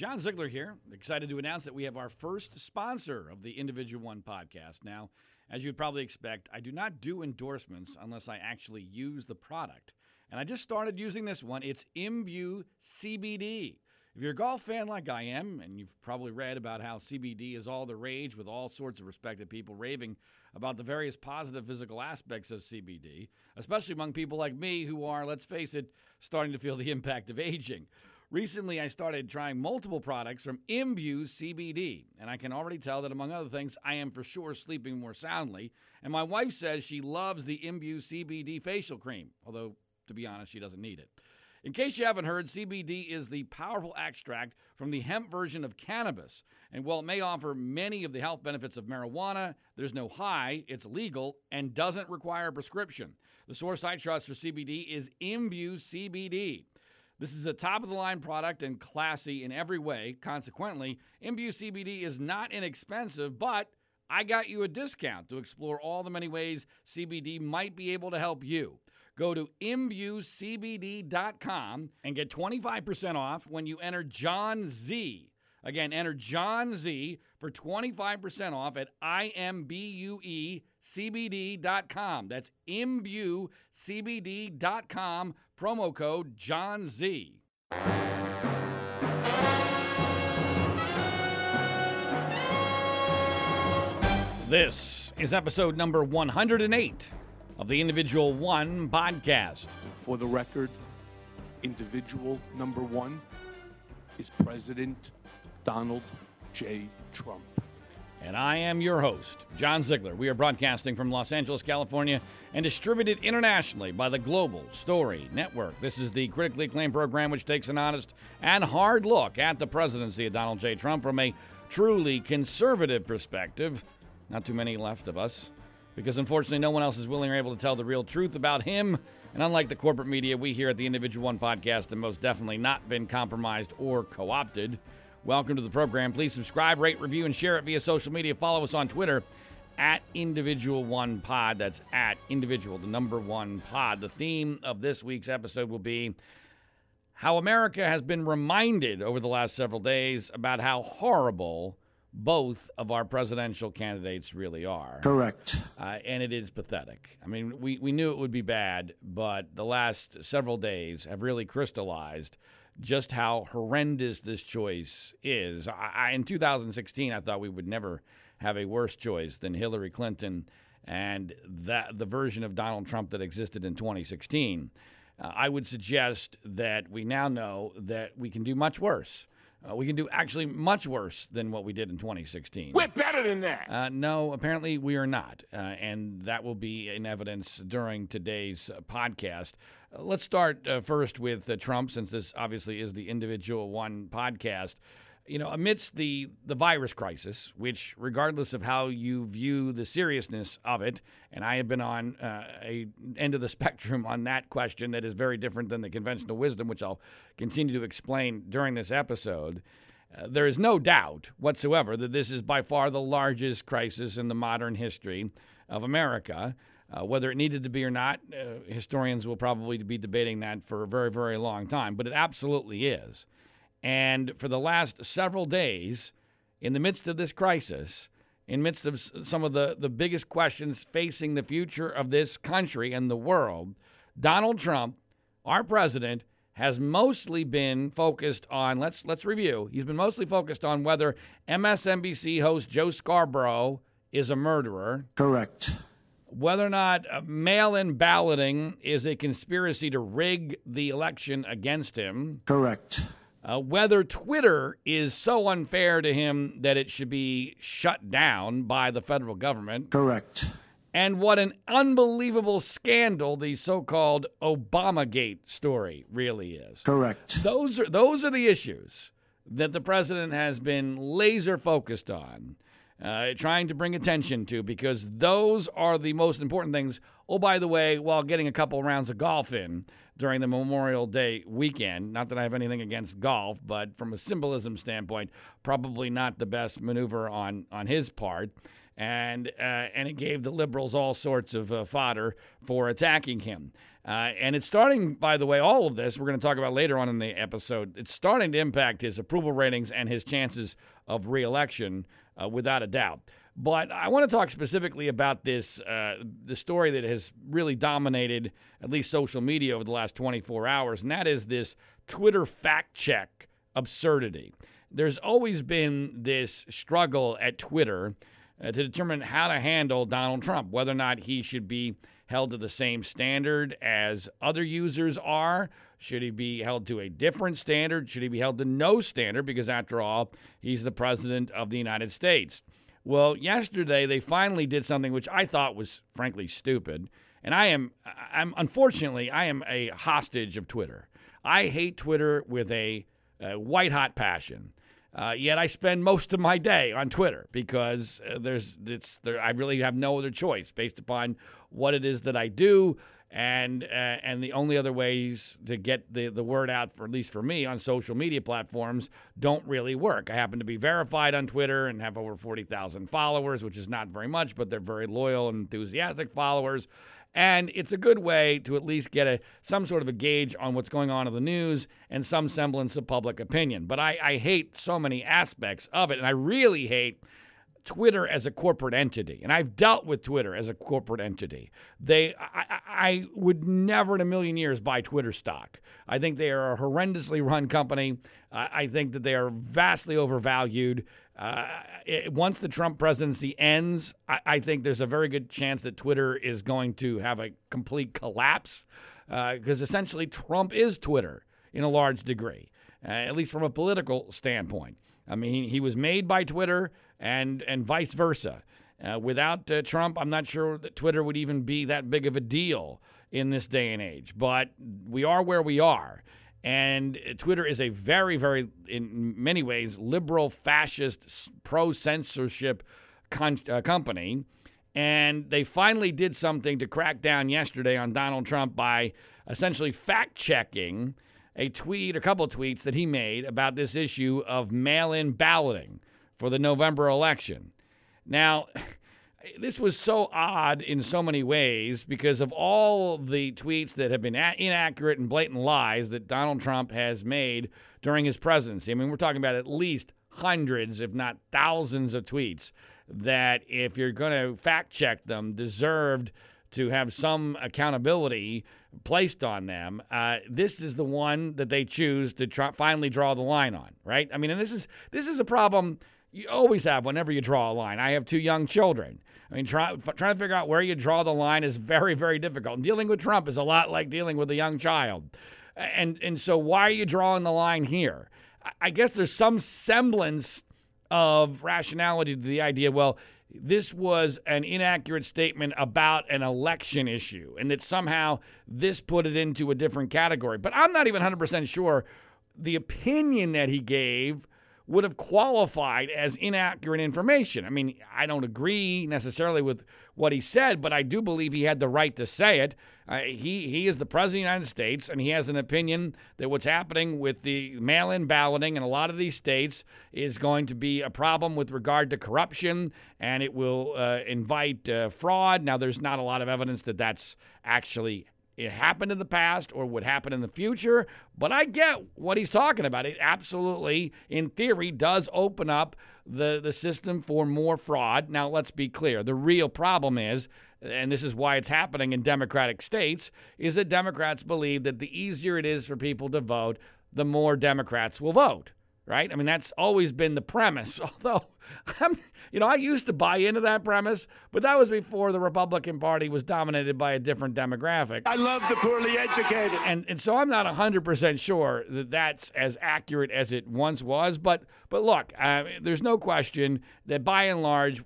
John Ziegler here. Excited to announce that we have our first sponsor of the Individual One podcast. Now, as you'd probably expect, I do not do endorsements unless I actually use the product. And I just started using this one. It's Imbue CBD. If you're a golf fan like I am, and you've probably read about how CBD is all the rage with all sorts of respected people raving about the various positive physical aspects of CBD, especially among people like me who are, let's face it, starting to feel the impact of aging. Recently, I started trying multiple products from Imbue CBD, and I can already tell that, among other things, I am for sure sleeping more soundly. And my wife says she loves the Imbue CBD facial cream, although, to be honest, she doesn't need it. In case you haven't heard, CBD is the powerful extract from the hemp version of cannabis. And while it may offer many of the health benefits of marijuana, there's no high, it's legal, and doesn't require a prescription. The source I trust for CBD is Imbue CBD. This is a top of the line product and classy in every way. Consequently, Imbue CBD is not inexpensive, but I got you a discount to explore all the many ways CBD might be able to help you. Go to imbuecbd.com and get 25% off when you enter John Z. Again, enter John Z for 25% off at imbuecbd.com. That's imbuecbd.com, promo code John Z. This is episode number 108 of the Individual One podcast. For the record, individual number one is President Donald J. Trump. And I am your host, John Ziegler. We are broadcasting from Los Angeles, California, and distributed internationally by the Global Story Network. This is the critically acclaimed program which takes an honest and hard look at the presidency of Donald J. Trump from a truly conservative perspective. Not too many left of us, because unfortunately, no one else is willing or able to tell the real truth about him. And unlike the corporate media, we here at the Individual One podcast have most definitely not been compromised or co opted. Welcome to the program. Please subscribe, rate, review, and share it via social media. Follow us on Twitter at Individual One Pod. That's at Individual, the number one pod. The theme of this week's episode will be how America has been reminded over the last several days about how horrible both of our presidential candidates really are. Correct. Uh, and it is pathetic. I mean, we, we knew it would be bad, but the last several days have really crystallized just how horrendous this choice is. I, in 2016, I thought we would never have a worse choice than Hillary Clinton and that the version of Donald Trump that existed in 2016. Uh, I would suggest that we now know that we can do much worse. Uh, we can do actually much worse than what we did in 2016. We're better than that. Uh, no, apparently we are not. Uh, and that will be in evidence during today's podcast. Uh, let's start uh, first with Trump, since this obviously is the individual one podcast. You know, amidst the, the virus crisis, which, regardless of how you view the seriousness of it, and I have been on a end of the spectrum on that question that is very different than the conventional wisdom, which I'll continue to explain during this episode. Uh, there is no doubt whatsoever that this is by far the largest crisis in the modern history of America. Uh, whether it needed to be or not, uh, historians will probably be debating that for a very, very long time, but it absolutely is. And for the last several days, in the midst of this crisis, in midst of some of the, the biggest questions facing the future of this country and the world, Donald Trump, our president, has mostly been focused on let's let's review. He's been mostly focused on whether MSNBC host Joe Scarborough is a murderer. Correct. Whether or not uh, mail-in balloting is a conspiracy to rig the election against him. Correct. Uh, whether Twitter is so unfair to him that it should be shut down by the federal government. Correct and what an unbelievable scandal the so-called Obamagate story really is. Correct. Those are those are the issues that the president has been laser focused on, uh, trying to bring attention to, because those are the most important things. Oh, by the way, while getting a couple rounds of golf in during the Memorial Day weekend, not that I have anything against golf, but from a symbolism standpoint, probably not the best maneuver on on his part and uh, and it gave the liberals all sorts of uh, fodder for attacking him. Uh, and it's starting, by the way, all of this we're going to talk about later on in the episode. It's starting to impact his approval ratings and his chances of reelection, uh, without a doubt. But I want to talk specifically about this uh, the story that has really dominated at least social media over the last 24 hours, and that is this Twitter fact check absurdity. There's always been this struggle at Twitter uh, to determine how to handle Donald Trump, whether or not he should be held to the same standard as other users are. Should he be held to a different standard? Should he be held to no standard? Because after all, he's the president of the United States. Well, yesterday they finally did something which I thought was frankly stupid. And I am, I'm unfortunately, I am a hostage of Twitter. I hate Twitter with a, a white hot passion. Uh, yet I spend most of my day on Twitter because uh, there's it's there, I really have no other choice based upon what it is that I do and uh, and the only other ways to get the, the word out for at least for me on social media platforms don't really work. I happen to be verified on Twitter and have over 40,000 followers, which is not very much, but they're very loyal and enthusiastic followers and it's a good way to at least get a some sort of a gauge on what's going on in the news and some semblance of public opinion. But I, I hate so many aspects of it, and I really hate Twitter as a corporate entity, and I've dealt with Twitter as a corporate entity. They, I, I, would never in a million years buy Twitter stock. I think they are a horrendously run company. Uh, I think that they are vastly overvalued. Uh, it, once the Trump presidency ends, I, I, think there's a very good chance that Twitter is going to have a complete collapse because uh, essentially Trump is Twitter in a large degree, uh, at least from a political standpoint. I mean, he, he was made by Twitter and and vice versa. Uh, without uh, Trump, I'm not sure that Twitter would even be that big of a deal in this day and age. But we are where we are. And Twitter is a very, very, in many ways, liberal, fascist, pro censorship con- uh, company. And they finally did something to crack down yesterday on Donald Trump by essentially fact checking a tweet, a couple tweets that he made about this issue of mail in balloting for the November election. Now, this was so odd in so many ways because of all the tweets that have been inaccurate and blatant lies that Donald Trump has made during his presidency. I mean, we're talking about at least hundreds, if not thousands, of tweets that, if you're going to fact check them, deserved to have some accountability placed on them. Uh, this is the one that they choose to try, finally draw the line on, right? I mean, and this is this is a problem you always have whenever you draw a line. I have two young children. I mean, try, trying to figure out where you draw the line is very, very difficult. And dealing with Trump is a lot like dealing with a young child. And, and so, why are you drawing the line here? I guess there's some semblance of rationality to the idea well, this was an inaccurate statement about an election issue, and that somehow this put it into a different category. But I'm not even 100% sure the opinion that he gave would have qualified as inaccurate information. I mean, I don't agree necessarily with what he said, but I do believe he had the right to say it. Uh, he he is the president of the United States, and he has an opinion that what's happening with the mail-in balloting in a lot of these states is going to be a problem with regard to corruption, and it will uh, invite uh, fraud. Now, there's not a lot of evidence that that's actually it happened in the past or would happen in the future, but I get what he's talking about. It absolutely, in theory, does open up the, the system for more fraud. Now, let's be clear the real problem is, and this is why it's happening in Democratic states, is that Democrats believe that the easier it is for people to vote, the more Democrats will vote right? I mean, that's always been the premise. Although, I'm, you know, I used to buy into that premise, but that was before the Republican Party was dominated by a different demographic. I love the poorly educated. And, and so I'm not 100% sure that that's as accurate as it once was. But, but look, uh, there's no question that by and large,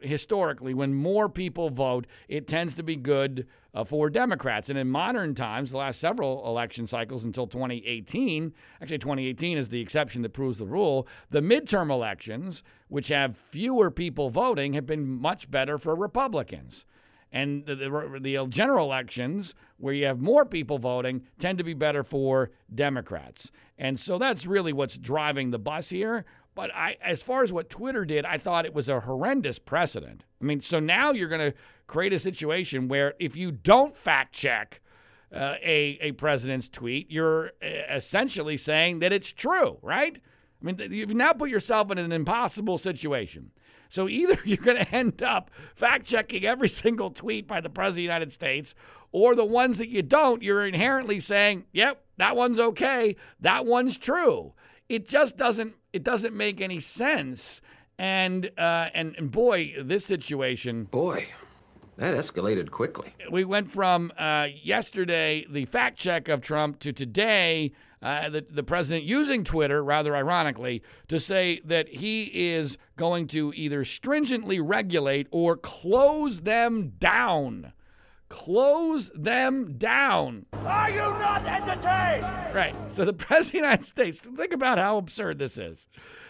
historically, when more people vote, it tends to be good uh, for Democrats. And in modern times, the last several election cycles until 2018, actually 2018 is the exception that proves the rule, the midterm elections, which have fewer people voting, have been much better for Republicans. And the, the, the, general elections, where you have more people voting, tend to be better for Democrats. And so that's really what's driving the bus here. But I, as far as what Twitter did, I thought it was a horrendous precedent. I mean, so now you're going to create a situation where if you don't fact check uh, a a president's tweet, you're uh, essentially saying that it's true, right? I mean, you've now put yourself in an impossible situation. So either you're going to end up fact checking every single tweet by the President of the United States, or the ones that you don't, you're inherently saying, yep, that one's okay, that one's true. It just doesn't it doesn't make any sense. And uh, and and boy, this situation. Boy, that escalated quickly. We went from uh, yesterday, the fact check of Trump, to today, uh, the, the president using Twitter, rather ironically, to say that he is going to either stringently regulate or close them down. Close them down. Are you not entertained? Right. So the President of the United States, think about how absurd this is.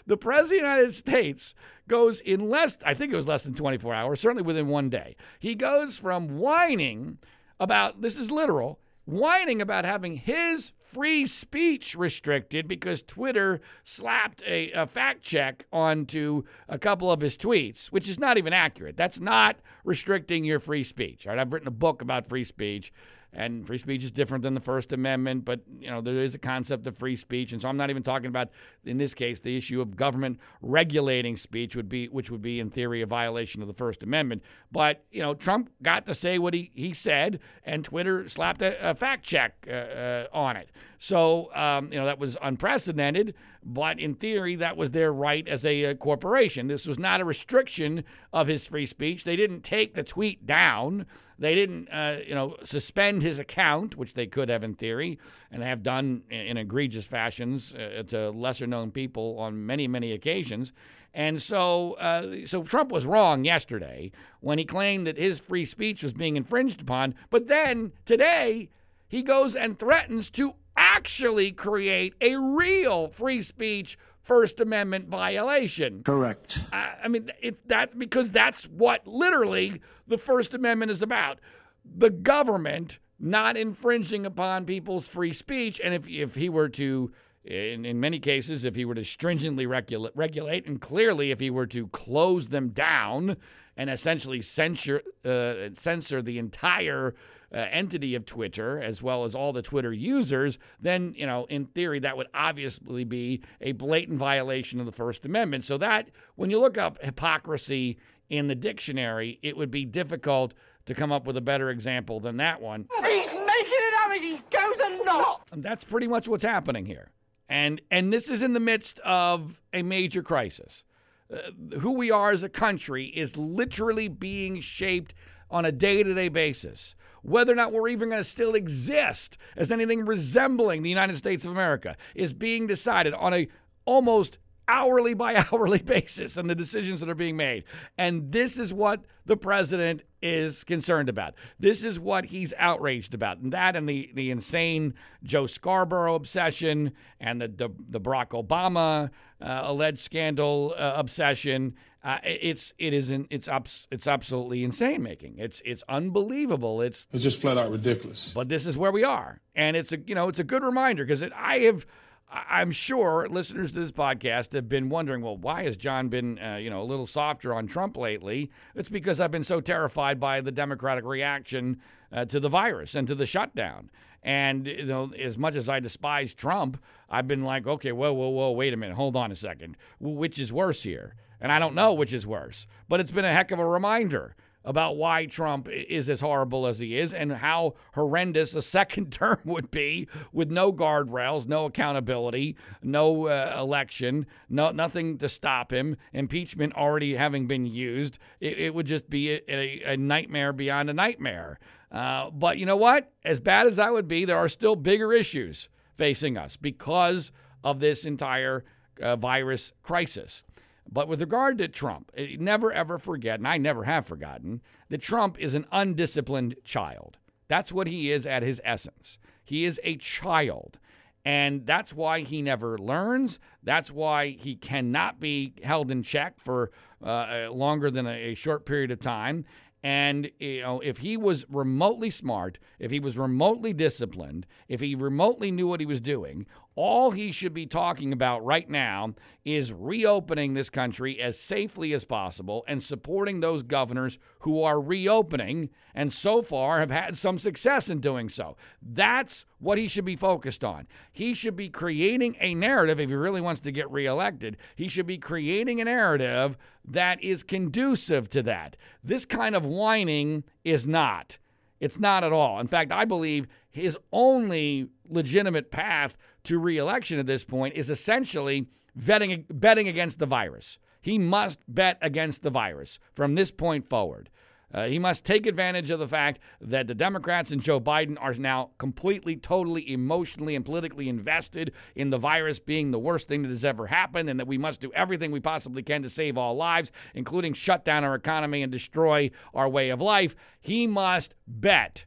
The President of the United States goes in less, I think it was less than 24 hours, certainly within one day. He goes from whining about, this is literal, whining about having his free speech restricted because Twitter slapped a, a, fact check onto a couple of his tweets, which is not even accurate. That's not restricting your free speech. Right? I've written a book about free speech and free speech is different than the First Amendment, but you know there is a concept of free speech, and so I'm not even talking about in this case the issue of government regulating speech would be which would be in theory a violation of the First Amendment. But you know Trump got to say what he, he said, and Twitter slapped a, a fact check uh, uh, on it. So um, you know that was unprecedented, but in theory that was their right as a, a corporation. This was not a restriction of his free speech. They didn't take the tweet down. They didn't, uh, you know, suspend his account, which they could have in theory, and have done in, in egregious fashions uh, to lesser-known people on many, many occasions. And so, uh, so Trump was wrong yesterday when he claimed that his free speech was being infringed upon. But then today, he goes and threatens to actually create a real free speech First Amendment violation. Correct. I, I mean, if that because that's what literally the First Amendment is about. The government not infringing upon people's free speech, and if if he were to in, in many cases, if he were to stringently regula- regulate, and clearly if he were to close them down and essentially censure uh, censor the entire uh, entity of Twitter as well as all the Twitter users, then, you know, in theory, that would obviously be a blatant violation of the First Amendment. So, that, when you look up hypocrisy in the dictionary, it would be difficult to come up with a better example than that one. He's making it up as he goes along. That's pretty much what's happening here. And, and this is in the midst of a major crisis. Uh, who we are as a country is literally being shaped on a day to day basis. Whether or not we're even going to still exist as anything resembling the United States of America is being decided on a almost hourly by hourly basis and the decisions that are being made. And this is what the president is concerned about. This is what he's outraged about. And that and the, the insane Joe Scarborough obsession and the, the, the Barack Obama uh, alleged scandal uh, obsession. Uh, it's it isn't it's ups, it's absolutely insane making. It's it's unbelievable. It's it's just flat out ridiculous. But this is where we are, and it's a you know it's a good reminder because I have I'm sure listeners to this podcast have been wondering, well, why has John been, uh, you know, a little softer on Trump lately? It's because I've been so terrified by the Democratic reaction uh, to the virus and to the shutdown. And you know, as much as I despise Trump, I've been like, okay, whoa, whoa, whoa, wait a minute, hold on a second, which is worse here? And I don't know which is worse, but it's been a heck of a reminder about why Trump is as horrible as he is and how horrendous a second term would be with no guardrails, no accountability, no uh, election, no nothing to stop him, impeachment already having been used. It, it would just be a, a, a, nightmare beyond a nightmare. Uh, but you know what? As bad as that would be, there are still bigger issues facing us because of this entire uh, virus crisis. But with regard to Trump, eh, never ever forget, and I never have forgotten, that Trump is an undisciplined child. That's what he is at his essence. He is a child. And that's why he never learns. That's why he cannot be held in check for uh, longer than a, a short period of time. And you know, if he was remotely smart, if he was remotely disciplined, if he remotely knew what he was doing, All he should be talking about right now is reopening this country as safely as possible and supporting those governors who are reopening and so far have had some success in doing so. That's what he should be focused on. He should be creating a narrative, if he really wants to get reelected, he should be creating a narrative that is conducive to that. This kind of whining is not. It's not at all. In fact, I believe his only legitimate path to reelection at this point is essentially vetting, betting against the virus. He must bet against the virus from this point forward. Uh, he must take advantage of the fact that the Democrats and Joe Biden are now completely, totally emotionally and politically invested in the virus being the worst thing that has ever happened, and that we must do everything we possibly can to save all lives, including shut down our economy and destroy our way of life. He must bet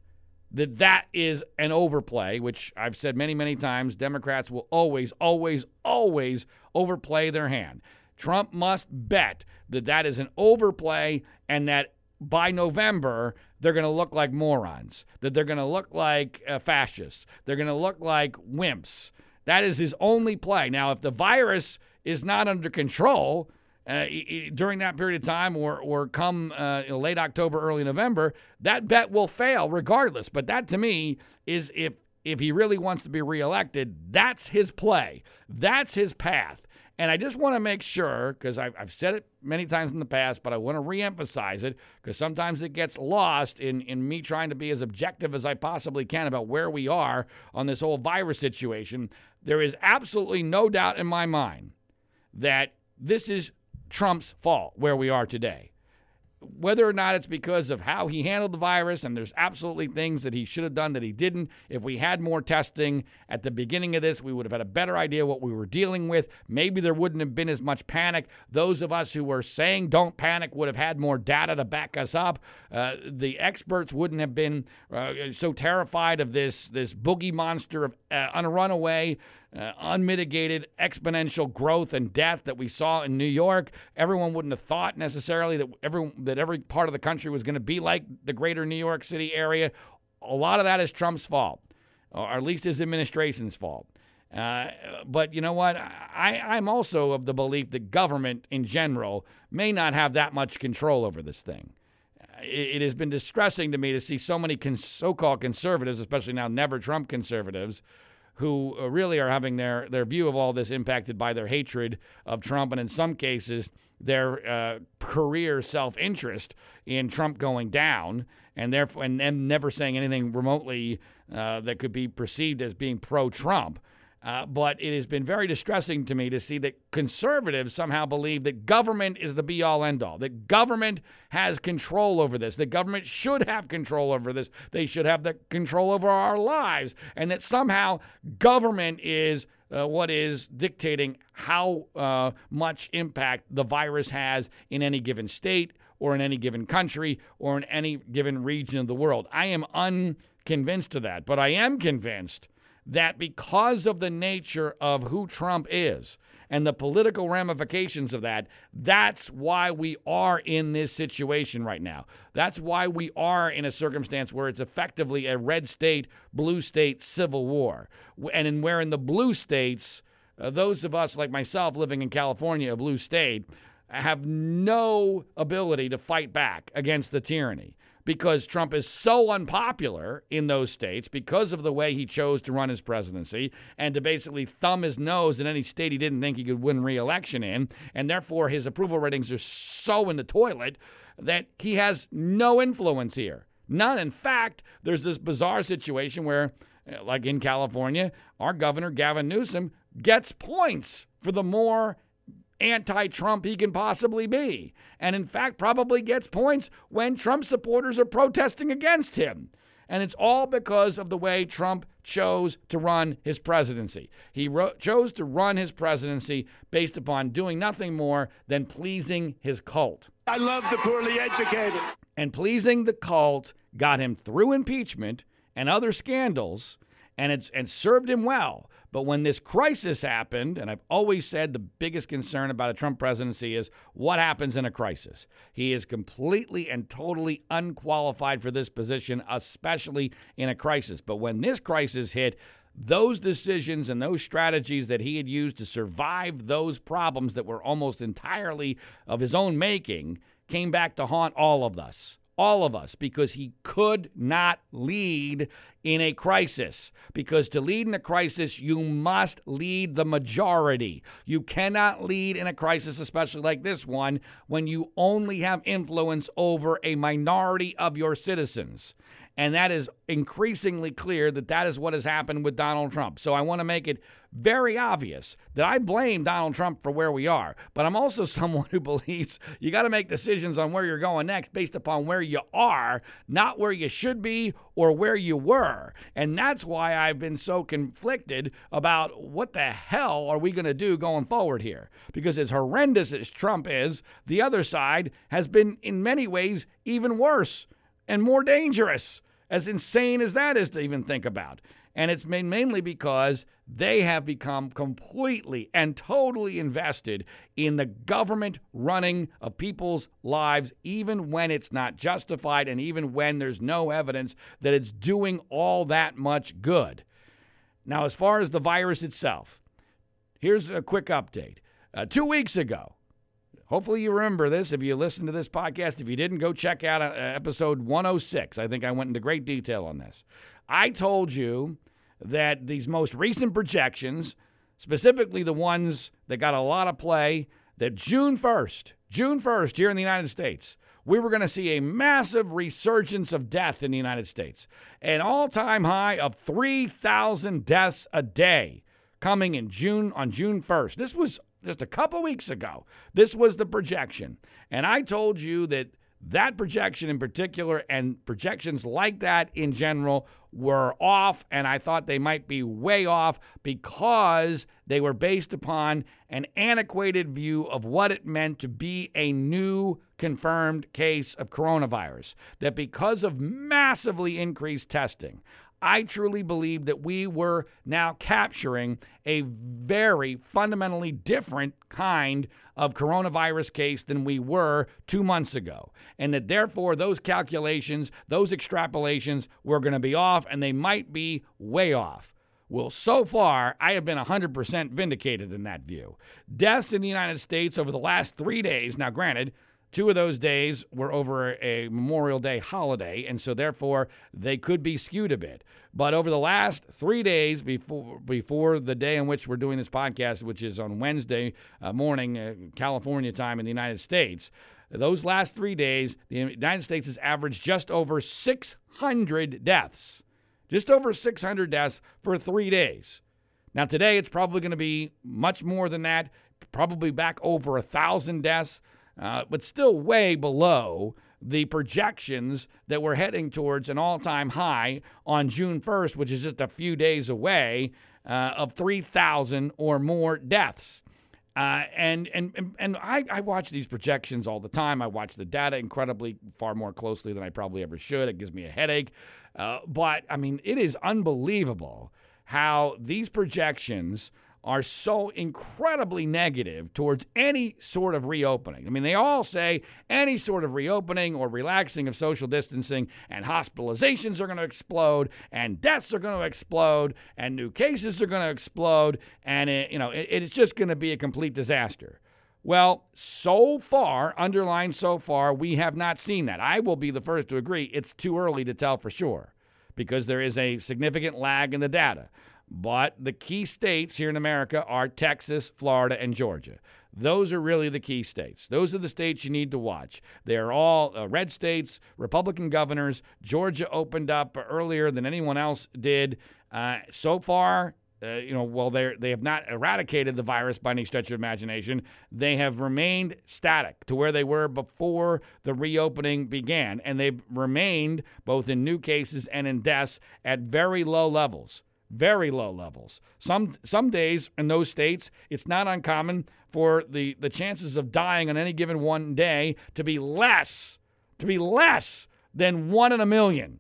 that that is an overplay, which I've said many, many times. Democrats will always, always, always overplay their hand. Trump must bet that that is an overplay and that by November, they're going to look like morons, that they're going to look like uh, fascists, they're going to look like wimps. That is his only play. Now, if the virus is not under control, uh, during that period of time or, or come uh, late October, early November, that bet will fail regardless. But that to me is if if he really wants to be reelected, that's his play. That's his path. And I just want to make sure, because I've, I've, said it many times in the past, but I want to reemphasize it because sometimes it gets lost in, in me trying to be as objective as I possibly can about where we are on this whole virus situation. There is absolutely no doubt in my mind that this is Trump's fault where we are today whether or not it's because of how he handled the virus, and there's absolutely things that he should have done that he didn't. If we had more testing at the beginning of this, we would have had a better idea what we were dealing with. Maybe there wouldn't have been as much panic. Those of us who were saying don't panic would have had more data to back us up. Uh, the experts wouldn't have been uh, so terrified of this this boogie monster of uh, on a runaway uh, unmitigated exponential growth and death that we saw in New York. Everyone wouldn't have thought necessarily that every that every part of the country was going to be like the greater New York City area. A lot of that is Trump's fault, or at least his administration's fault. Uh, but you know what? I, I'm also of the belief that government in general may not have that much control over this thing. It, it has been distressing to me to see so many con- so called conservatives, especially now never Trump conservatives, who uh, really are having their, their view of all this impacted by their hatred of Trump and, in some cases, their uh, career self interest in Trump going down, and therefore, and them never saying anything remotely uh, that could be perceived as being pro Trump. Uh, but it has been very distressing to me to see that conservatives somehow believe that government is the be all end all, that government has control over this, that government should have control over this, they should have the control over our lives, and that somehow government is. Uh, what is dictating how uh, much impact the virus has in any given state or in any given country or in any given region of the world. I am unconvinced of that, but I am convinced that because of the nature of who Trump is and the political ramifications of that, that's why we are in this situation right now. That's why we are in a circumstance where it's effectively a red state, blue state civil war. And in where in the blue states, uh, those of us like myself living in California, a blue state, have no ability to fight back against the tyranny because Trump is so unpopular in those states because of the way he chose to run his presidency and to basically thumb his nose in any state he didn't think he could win re-election in, and therefore his approval ratings are so in the toilet that he has no influence here. None. In fact, there's this bizarre situation where, like in California, our governor, Gavin Newsom, gets points for the more anti Trump he can possibly be. And in fact, probably gets points when Trump supporters are protesting against him. And it's all because of the way Trump chose to run his presidency. He ro- chose to run his presidency based upon doing nothing more than pleasing his cult. I love the poorly educated. And pleasing the cult got him through impeachment and other scandals and it's and served him well. But when this crisis happened, and I've always said the biggest concern about a Trump presidency is what happens in a crisis. He is completely and totally unqualified for this position, especially in a crisis. But when this crisis hit, those decisions and those strategies that he had used to survive those problems that were almost entirely of his own making came back to haunt all of us all of us because he could not lead in a crisis. Because to lead in a crisis, you must lead the majority. You cannot lead in a crisis, especially like this one, when you only have influence over a minority of your citizens. And that is increasingly clear that that is what has happened with Donald Trump. So I want to make it very obvious that I blame Donald Trump for where we are. But I'm also someone who believes you got to make decisions on where you're going next based upon where you are, not where you should be or where you were. And that's why I've been so conflicted about what the hell are we going to do going forward here. Because as horrendous as Trump is, the other side has been in many ways even worse and more dangerous, as insane as that is to even think about. And it's mainly because they have become completely and totally invested in the government running of people's lives, even when it's not justified and even when there's no evidence that it's doing all that much good. Now, as far as the virus itself, here's a quick update. Uh, two weeks ago, Hopefully, you remember this. If you listen to this podcast, if you didn't, go check out uh, episode 106. I think I went into great detail on this. I told you that these most recent projections, specifically the ones that got a lot of play, that June 1st, June 1st, here in the United States, we were going to see a massive resurgence of death in the United States, an all time high of 3,000 deaths a day coming in June on June 1st. This was just a couple weeks ago. This was the projection. And I told you that that projection in particular and projections like that in general were off, and I thought they might be way off because they were based upon an antiquated view of what it meant to be a new confirmed case of coronavirus. That because of massively increased testing, I truly believe that we were now capturing a very fundamentally different kind of coronavirus case than we were two months ago. And that therefore, those calculations, those extrapolations were going to be off, and they might be way off. Well, so far, I have been 100% vindicated in that view. Deaths in the United States over the last three days, now granted, Two of those days were over a Memorial Day holiday, and so therefore they could be skewed a bit. But over the last three days before before the day in which we're doing this podcast, which is on Wednesday uh, morning, uh, California time in the United States, those last three days, the United States has averaged just over 600 deaths, just over 600 deaths for three days. Now today it's probably going to be much more than that, probably back over a thousand deaths uh, but still way below the projections that we're heading towards an all time high on June 1st, which is just a few days away, uh, of 3,000 or more deaths. Uh, and and and I, I watch these projections all the time. I watch the data incredibly far more closely than I probably ever should. It gives me a headache. Uh, but I mean, it is unbelievable how these projections are so incredibly negative towards any sort of reopening. I mean, they all say any sort of reopening or relaxing of social distancing, and hospitalizations are going to explode, and deaths are going to explode, and new cases are going to explode, and it, you know it, it's just going to be a complete disaster. Well, so far, underlined so far, we have not seen that. I will be the first to agree it's too early to tell for sure because there is a significant lag in the data. But the key states here in America are Texas, Florida, and Georgia. Those are really the key states. Those are the states you need to watch. They're all uh, red states, Republican governors. Georgia opened up earlier than anyone else did. Uh, so far, uh, you know, while they they have not eradicated the virus by any stretch of imagination, they have remained static to where they were before the reopening began, and they've remained both in new cases and in deaths at very low levels very low levels. Some some days in those states, it's not uncommon for the the chances of dying on any given one day to be less to be less than 1 in a million.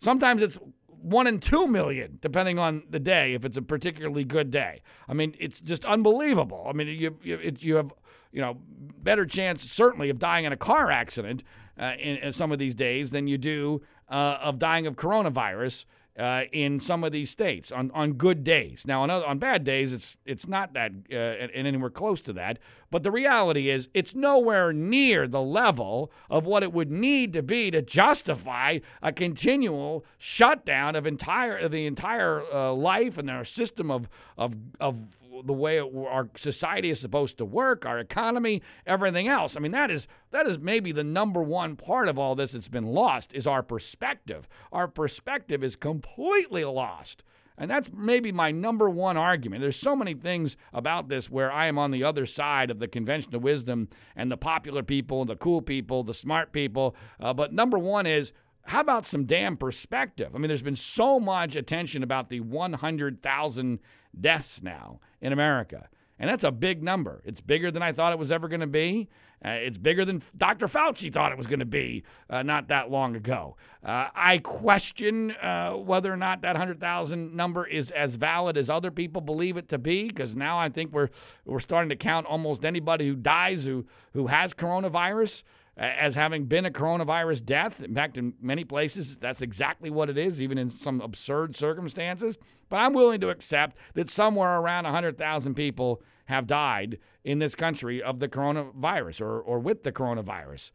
Sometimes it's 1 in 2 million depending on the day if it's a particularly good day. I mean, it's just unbelievable. I mean, you you, it, you have, you know, better chance certainly of dying in a car accident uh, in, in, some of these days than you do uh, of dying of coronavirus uh, in some of these states on, on good days. Now, on, other, on bad days, it's it's not that uh, and anywhere close to that. But the reality is, it's nowhere near the level of what it would need to be to justify a continual shutdown of entire of the entire uh, life and their system of of of the way our society is supposed to work, our economy, everything else. I mean, that is that is maybe the number one part of all this that's been lost is our perspective. Our perspective is completely lost. And that's maybe my number one argument. There's so many things about this where I am on the other side of the conventional wisdom and the popular people, the cool people, the smart people. Uh, but number one is how about some damn perspective? I mean, there's been so much attention about the 100,000 deaths now in America. And that's a big number. It's bigger than I thought it was ever going to be. Uh, it's bigger than Dr. Fauci thought it was going to be uh, not that long ago. Uh, I question uh, whether or not that 100,000 number is as valid as other people believe it to be, because now I think we're, we're starting to count almost anybody who dies who, who has coronavirus as having been a coronavirus death. In fact, in many places, that's exactly what it is, even in some absurd circumstances. But I'm willing to accept that somewhere around 100,000 people have died in this country of the coronavirus or, or with the coronavirus.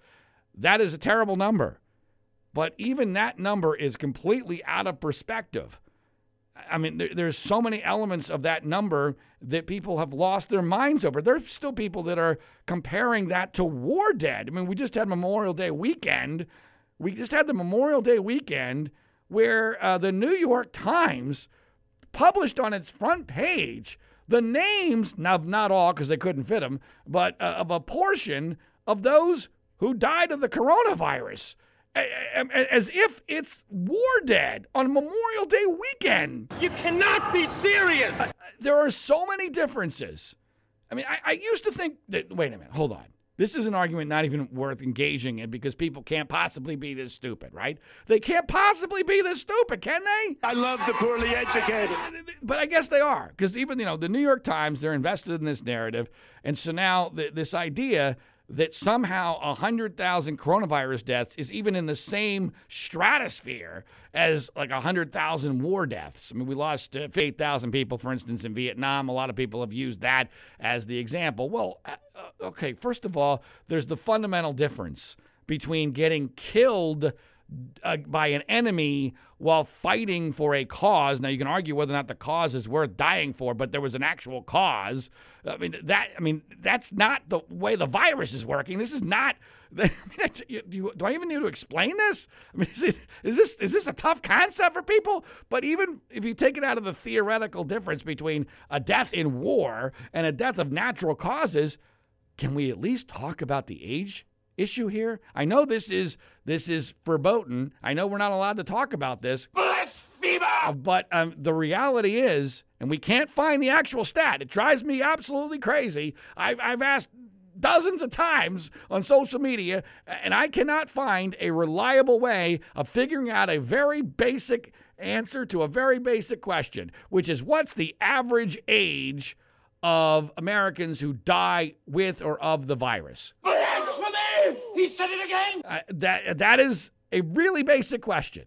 That is a terrible number. But even that number is completely out of perspective I mean, there, there's so many elements of that number that people have lost their minds over. There's still people that are comparing that to war dead. I mean, we just had Memorial Day weekend. We just had the Memorial Day weekend where uh, the New York Times published on its front page the names, now not all because they couldn't fit them, but uh, of a portion of those who died of the coronavirus as if it's war dead on Memorial Day weekend. You cannot be serious. Uh, there are so many differences. I mean, I, I, used to think that, wait a minute, hold on. This is an argument not even worth engaging in because people can't possibly be this stupid, right? They can't possibly be this stupid, can they? I love the poorly educated. But I guess they are because even, you know, the New York Times, they're invested in this narrative. And so now th- this idea that somehow 100,000 coronavirus deaths is even in the same stratosphere as like 100,000 war deaths. I mean, we lost uh, 8,000 people, for instance, in Vietnam. A lot of people have used that as the example. Well, uh, uh okay, first of all, there's the fundamental difference between getting killed uh, by an enemy while fighting for a cause. Now you can argue whether or not the cause is worth dying for, but there was an actual cause. I mean that. I mean that's not the way the virus is working. This is not. I mean, do, do, I even need to explain this? I mean, is, it, is this is this a tough concept for people? But even if you take it out of the theoretical difference between a death in war and a death of natural causes, can we at least talk about the age issue here? I know this is this is verboten. I know we're not allowed to talk about this. Blasphemer! Uh, but um, the reality is, and we can't find the actual stat. It drives me absolutely crazy. I've, I've asked dozens of times on social media, and I cannot find a reliable way of figuring out a very basic answer to a very basic question, which is what's the average age of Americans who die with or of the virus? He said it again. Uh, that that is a really basic question,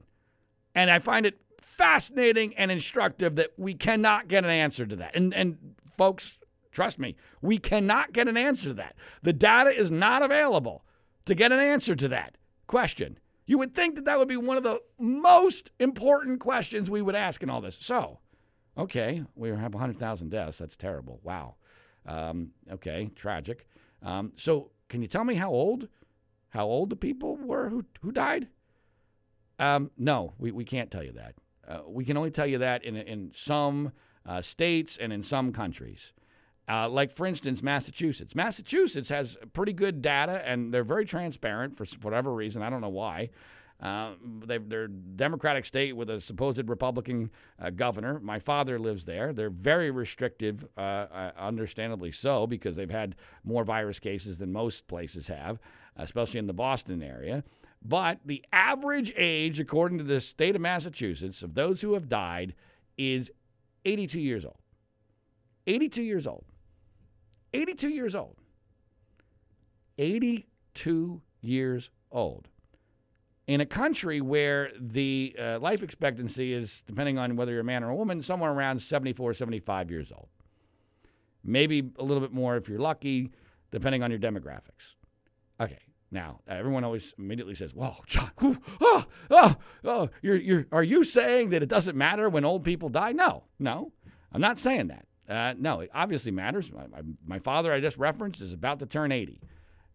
and I find it fascinating and instructive that we cannot get an answer to that. And and folks, trust me, we cannot get an answer to that. The data is not available to get an answer to that question. You would think that that would be one of the most important questions we would ask in all this. So, okay, we have 100,000 deaths. That's terrible. Wow. Um, okay, tragic. Um, so, can you tell me how old how old the people were who, who died? Um, no, we, we can't tell you that. Uh, we can only tell you that in, in some uh, states and in some countries. Uh, like, for instance, Massachusetts. Massachusetts has pretty good data, and they're very transparent for whatever reason. I don't know why. Uh, they, are a Democratic state with a supposed Republican uh, governor. My father lives there. They're very restrictive, uh, uh understandably so, because they've had more virus cases than most places have especially in the Boston area. But the average age, according to the state of Massachusetts, of those who have died is 82 years old. 82 years old. 82 years old. 82 years old. In a country where the uh, life expectancy is, depending on whether you're a man or a woman, somewhere around 74, 75 years old. Maybe a little bit more if you're lucky, depending on your demographics. Okay. Now, everyone always immediately says, "Whoa, John! Oh, oh, oh! You're, you're, are you saying that it doesn't matter when old people die?" No, no, I'm not saying that. Uh, no, it obviously matters. My, my, my father, I just referenced, is about to turn 80.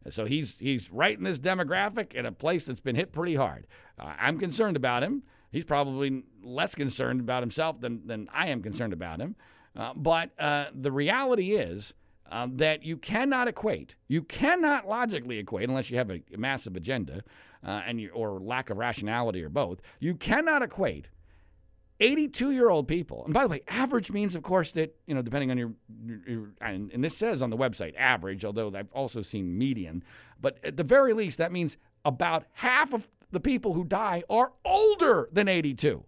So he's he's right in this demographic in a place that's been hit pretty hard. Uh, I'm concerned about him. He's probably less concerned about himself than, than I am concerned about him. Uh, but uh, the reality is um, that you cannot equate, you cannot logically equate, unless you have a, a massive agenda uh, and you, or lack of rationality or both, you cannot equate 82 year old people. And by the way, average means, of course, that, you know, depending on your, your, and, and this says on the website average, although I've also seen median, but at the very least, that means about half of the people who die are older than 82.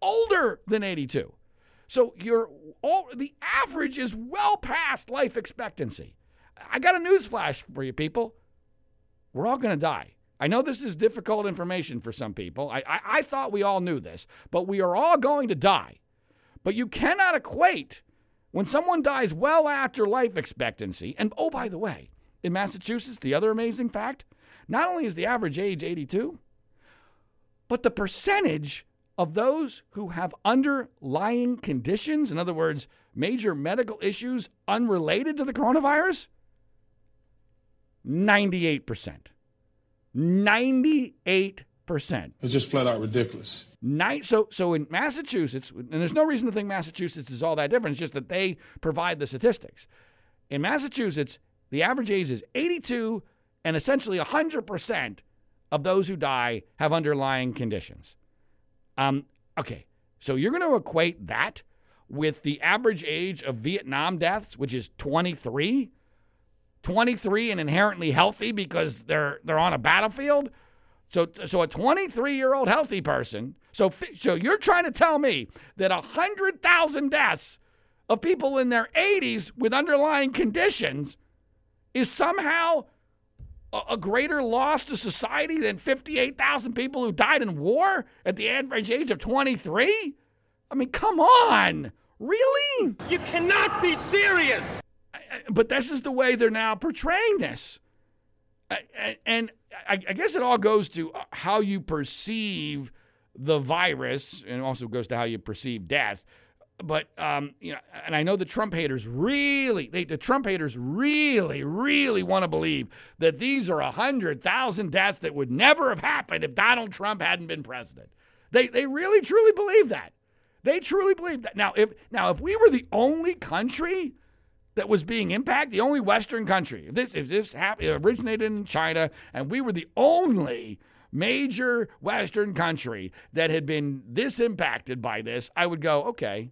Older than 82. So you're all, the average is well past life expectancy. I got a news flash for you people. We're all going to die. I know this is difficult information for some people. I, I, I, thought we all knew this, but we are all going to die. But you cannot equate when someone dies well after life expectancy. And oh, by the way, in Massachusetts, the other amazing fact not only is the average age 82, but the percentage of those who have underlying conditions, in other words, major medical issues unrelated to the coronavirus, 98%. 98%. It's just flat out ridiculous. Night, so, so in Massachusetts, and there's no reason to think Massachusetts is all that different, it's just that they provide the statistics. In Massachusetts, the average age is 82, and essentially 100% of those who die have underlying conditions. Um, okay, so you're going to equate that with the average age of Vietnam deaths, which is 23? 23 and inherently healthy because they're they're on a battlefield. So so a 23 year old healthy person. So so you're trying to tell me that hundred thousand deaths of people in their 80s with underlying conditions is somehow a, a greater loss to society than 58,000 people who died in war at the average age of 23? I mean, come on. Really? You cannot be serious but this is the way they're now portraying this. And I guess it all goes to uh, how you perceive the virus, and also goes to how you perceive death. But um, you know, and I know the Trump haters really, they, the Trump haters really, really want to believe that these are hundred thousand deaths that would never have happened if Donald Trump hadn't been president. They, they really, truly believe that. They truly believe that. Now, if now if we were the only country that was being impacted, the only Western country. If this if this happened, originated in China, and we were the only major Western country that had been this impacted by this, I would go, okay,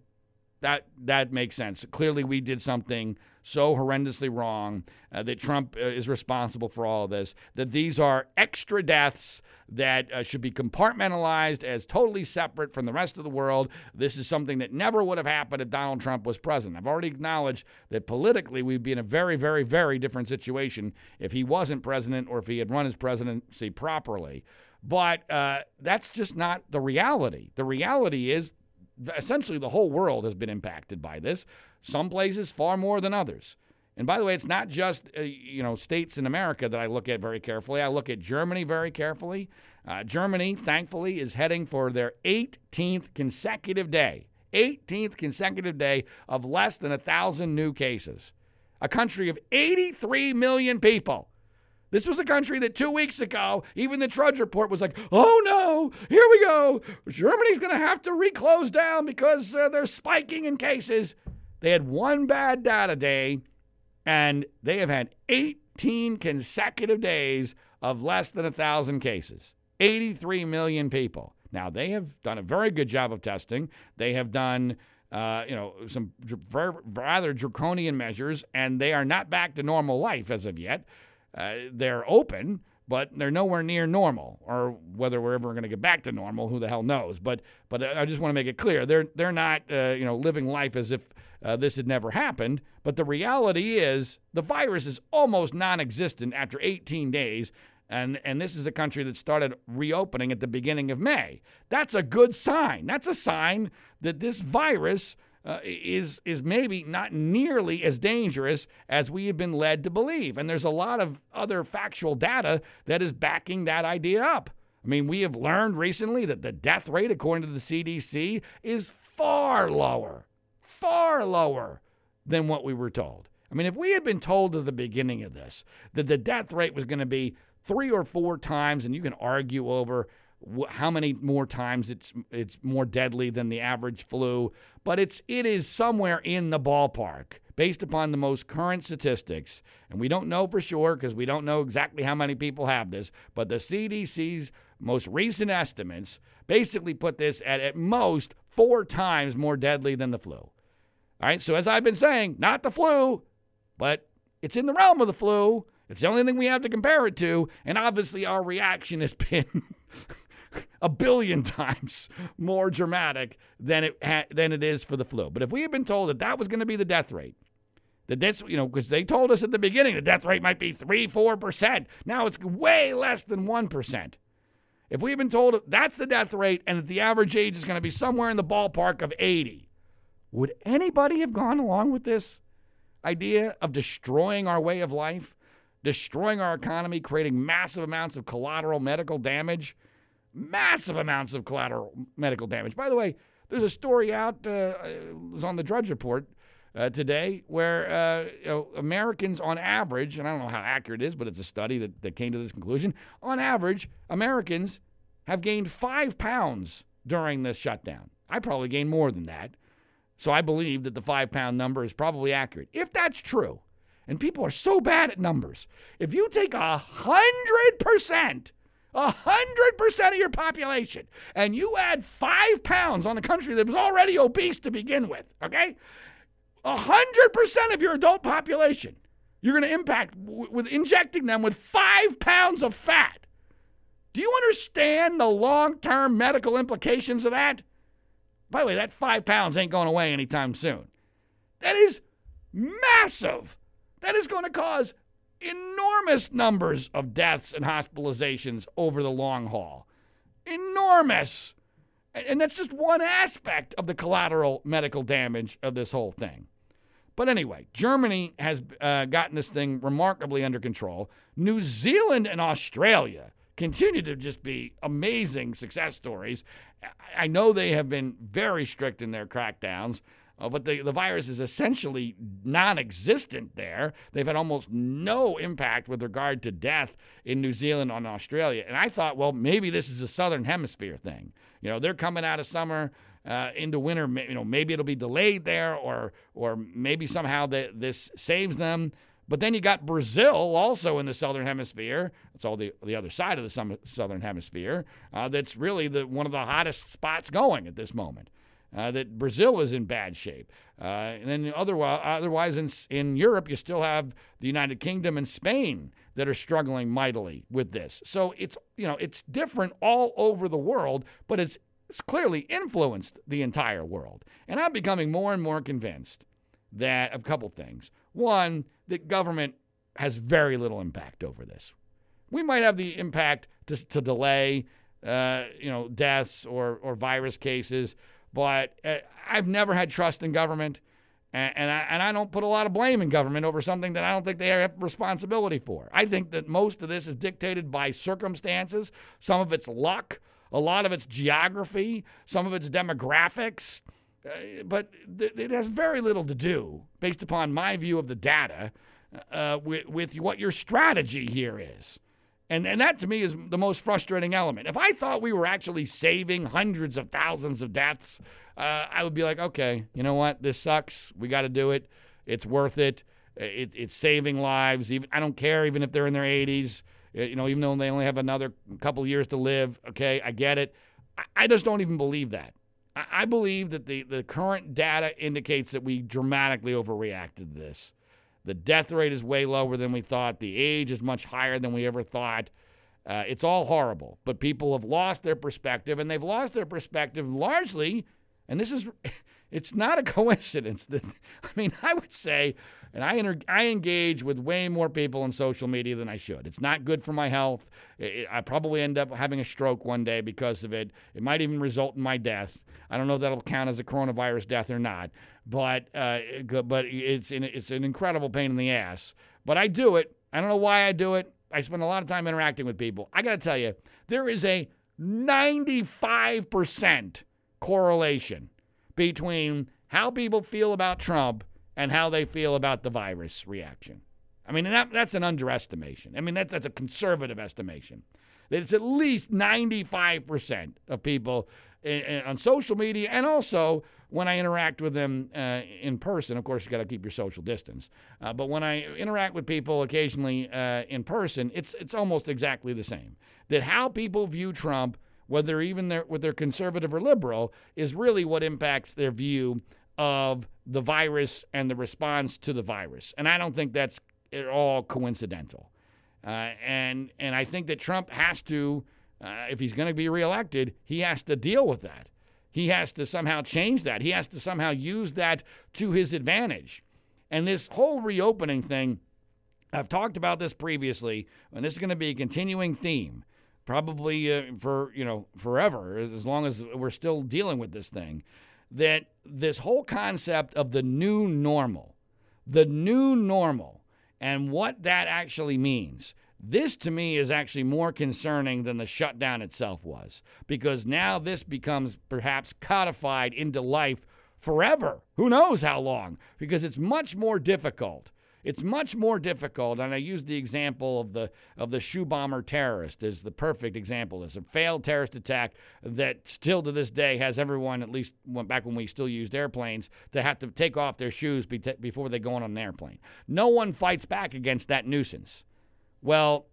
that that makes sense. Clearly, we did something so horrendously wrong uh, that Trump uh, is responsible for all of this. That these are extra deaths that uh, should be compartmentalized as totally separate from the rest of the world. This is something that never would have happened if Donald Trump was president. I've already acknowledged that politically we'd be in a very, very, very different situation if he wasn't president or if he had run his presidency properly. But uh, that's just not the reality. The reality is essentially the whole world has been impacted by this. Some places far more than others. And by the way, it's not just uh, you know states in America that I look at very carefully. I look at Germany very carefully. Uh, Germany, thankfully, is heading for their 18th consecutive day, 18th consecutive day of less than a thousand new cases. A country of 83 million people. This was a country that two weeks ago, even the Drudge Report was like, oh no, here we go. Germany's going to have to reclose down because uh, they're spiking in cases. They had one bad data day, and they have had 18 consecutive days of less than 1,000 cases. 83 million people. Now, they have done a very good job of testing. They have done. Uh, you know, some rather draconian measures, and they are not back to normal life as of yet. Uh, they're open, but they're nowhere near normal. Or whether we're ever going to get back to normal, who the hell knows? But but I just want to make it clear they're they're not uh, you know living life as if uh, this had never happened. But the reality is the virus is almost non-existent after 18 days. And, and this is a country that started reopening at the beginning of May. That's a good sign. That's a sign that this virus uh, is is maybe not nearly as dangerous as we have been led to believe. And there's a lot of other factual data that is backing that idea up. I mean, we have learned recently that the death rate, according to the CDC, is far lower, far lower than what we were told. I mean, if we had been told at the beginning of this that the death rate was going to be three or four times, and you can argue over how many more times it's it's more deadly than the average flu, but it's it is somewhere in the ballpark based upon the most current statistics. And we don't know for sure because we don't know exactly how many people have this, but the CDC's most recent estimates basically put this at at most 4 times more deadly than the flu. All right? So as I've been saying, not the flu, but it's in the realm of the flu. It's the only thing we have to compare it to, and obviously our reaction has been a billion times more dramatic than it ha- than it is for the flu. But if we had been told that that was going to be the death rate, that this you know because they told us at the beginning the death rate might be three four percent. Now it's way less than one percent. If we had been told that's the death rate and that the average age is going to be somewhere in the ballpark of 80, would anybody have gone along with this idea of destroying our way of life, destroying our economy, creating massive amounts of collateral medical damage? Massive amounts of collateral medical damage. By the way, there's a story out, uh, it was on the Drudge Report uh, today, where uh, you know, Americans on average, and I don't know how accurate it is, but it's a study that, that came to this conclusion, on average, Americans have gained five pounds during this shutdown. I probably gained more than that. So I believe that the five pound number is probably accurate. If that's true, and people are so bad at numbers, if you take a hundred percent a hundred percent of your population, and you add five pounds on a country that was already obese to begin with, okay? A hundred percent of your adult population, you're going to impact w- with injecting them with five pounds of fat. Do you understand the long term medical implications of that? By the way, that five pounds ain't going away anytime soon. That is massive. That is going to cause enormous numbers of deaths and hospitalizations over the long haul. Enormous. And that's just one aspect of the collateral medical damage of this whole thing. But anyway, Germany has uh, gotten this thing remarkably under control. New Zealand and Australia continue to just be amazing success stories. I know they have been very strict in their crackdowns. Uh, but the, the virus is essentially non existent there. They've had almost no impact with regard to death in New Zealand and Australia. And I thought, well, maybe this is a Southern Hemisphere thing. You know, they're coming out of summer. Uh, into winter, you know, maybe it'll be delayed there, or or maybe somehow the, this saves them. But then you got Brazil also in the southern hemisphere. It's all the the other side of the southern hemisphere. Uh, that's really the one of the hottest spots going at this moment uh, that Brazil is in bad shape. Uh, and then otherwise, otherwise in, in Europe, you still have the United Kingdom and Spain that are struggling mightily with this. So it's you know it's different all over the world, but it's it's clearly influenced the entire world. And I'm becoming more and more convinced that a couple things. One, that government has very little impact over this. We might have the impact to, to delay, uh, you know, deaths or or virus cases, but uh, I've never had trust in government, and, and, I, and I don't put a lot of blame in government over something that I don't think they have responsibility for. I think that most of this is dictated by circumstances, some of it's luck, a lot of it's geography, some of it's demographics. Uh, but it has very little to do, based upon my view of the data, uh, with, with what your strategy here is. And, and that to me is the most frustrating element. If I thought we were actually saving hundreds of thousands of deaths, uh, I would be like, okay, you know what? This sucks. We got to do it. It's worth it. it. It's saving lives. Even I don't care, even if they're in their 80s. Uh, you know, even though they only have another couple years to live. Okay, I get it. I, I just don't even believe that. I, I believe that the, the current data indicates that we dramatically overreacted to this. The death rate is way lower than we thought. The age is much higher than we ever thought. Uh, it's all horrible, but people have lost their perspective, and they've lost their perspective largely. And this is, It's not a coincidence that, I mean, I would say, and I, inter- I engage with way more people on social media than I should. It's not good for my health. It, I probably end up having a stroke one day because of it. It might even result in my death. I don't know if that'll count as a coronavirus death or not, but uh, but it's it's an incredible pain in the ass. But I do it. I don't know why I do it. I spend a lot of time interacting with people. I got to tell you, there is a 95% correlation between how people feel about Trump and how they feel about the virus reaction. I mean, that, that's an underestimation. I mean, that's, that's a conservative estimation. That it's at least 95% of people in, in, on social media and also when I interact with them uh, in person. Of course, you got to keep your social distance. Uh, but when I interact with people occasionally uh, in person, it's, it's almost exactly the same. That how people view Trump whether even they're, whether they're conservative or liberal, is really what impacts their view of the virus and the response to the virus. And I don't think that's at all coincidental. Uh, and and I think that Trump has to, uh, if he's going to be reelected, he has to deal with that. He has to somehow change that. He has to somehow use that to his advantage. And this whole reopening thing, I've talked about this previously, and this is going to be a continuing theme probably uh, for you know forever as long as we're still dealing with this thing that this whole concept of the new normal the new normal and what that actually means this to me is actually more concerning than the shutdown itself was because now this becomes perhaps codified into life forever. Who knows how long? Because it's much more difficult it's much more difficult, and I use the example of the of the shoe bomber terrorist as the perfect example. It's a failed terrorist attack that still to this day has everyone, at least went back when we still used airplanes, to have to take off their shoes before they go on an airplane. No one fights back against that nuisance. Well,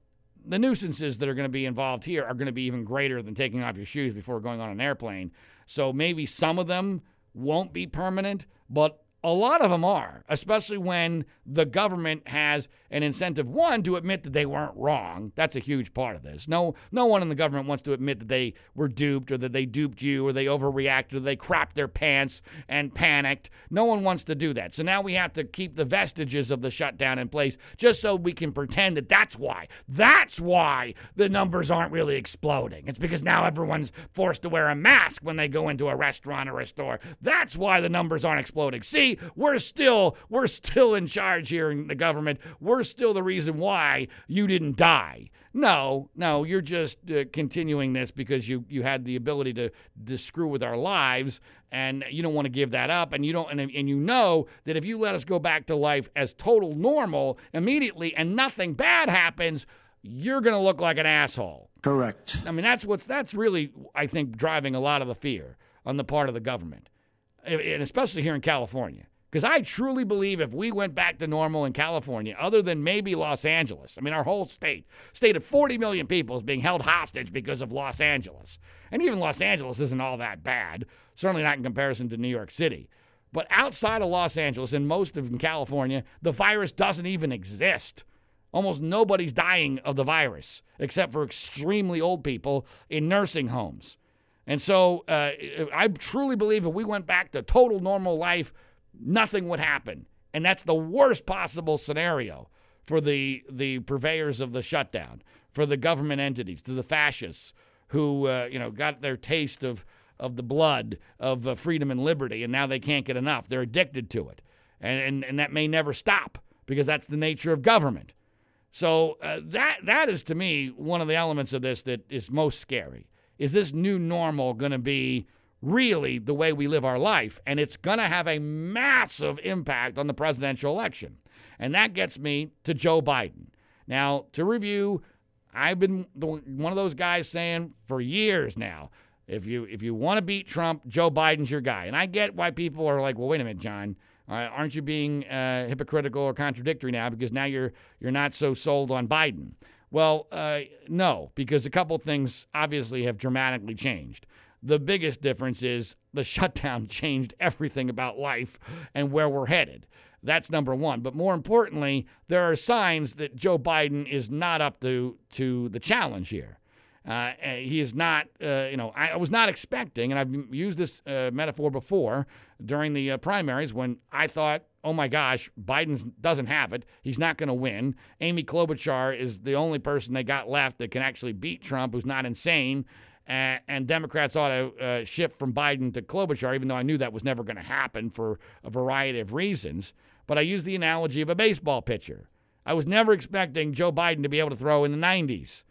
the nuisances that are going to be involved here are going to be even greater than taking off your shoes before going on an airplane. So maybe some of them won't be permanent, but a lot of them are, especially when the government has an incentive one to admit that they weren't wrong. That's a huge part of this. No, no one in the government wants to admit that they were duped or that they duped you or they overreacted or they crapped their pants and panicked. No one wants to do that. So now we have to keep the vestiges of the shutdown in place just so we can pretend that that's why. That's why the numbers aren't really exploding. It's because now everyone's forced to wear a mask when they go into a restaurant or a store. That's why the numbers aren't exploding. See, we're still we're still in charge here in the government. We're still the reason why you didn't die. No, no, you're just uh, continuing this because you you had the ability to, to screw with our lives, and you don't want to give that up, and you don't, and, and you know that if you let us go back to life as total normal immediately, and nothing bad happens, you're going to look like an asshole. Correct. I mean, that's what's that's really I think driving a lot of the fear on the part of the government, and especially here in California. Because I truly believe if we went back to normal in California, other than maybe Los Angeles, I mean, our whole state, state of 40 million people is being held hostage because of Los Angeles. And even Los Angeles isn't all that bad, certainly not in comparison to New York City. But outside of Los Angeles and most of California, the virus doesn't even exist. Almost nobody's dying of the virus, except for extremely old people in nursing homes. And so uh, I truly believe if we went back to total normal life, nothing would happen. And that's the worst possible scenario for the, the purveyors of the shutdown, for the government entities, to the fascists who uh, you know got their taste of, of the blood of uh, freedom and liberty, and now they can't get enough. They're addicted to it. And, and, and that may never stop because that's the nature of government. So uh, that that is to me one of the elements of this that is most scary. Is this new normal going to be really the way we live our life. And it's going to have a massive impact on the presidential election. And that gets me to Joe Biden. Now, to review, I've been one of those guys saying for years now, if you if you want to beat Trump, Joe Biden's your guy. And I get why people are like, well, wait a minute, John, uh, aren't you being uh, hypocritical or contradictory now because now you're you're not so sold on Biden? Well, uh, no, because a couple things obviously have dramatically changed. The biggest difference is the shutdown changed everything about life and where we're headed. That's number one. But more importantly, there are signs that Joe Biden is not up to, to the challenge here. Uh, he is not, uh, you know, I, I, was not expecting, and I've used this uh, metaphor before during the uh, primaries when I thought, oh my gosh, Biden doesn't have it. He's not going to win. Amy Klobuchar is the only person they got left that can actually beat Trump, who's not insane. And Democrats ought to uh, shift from Biden to Klobuchar, even though I knew that was never going to happen for a variety of reasons. But I used the analogy of a baseball pitcher. I was never expecting Joe Biden to be able to throw in the 90s.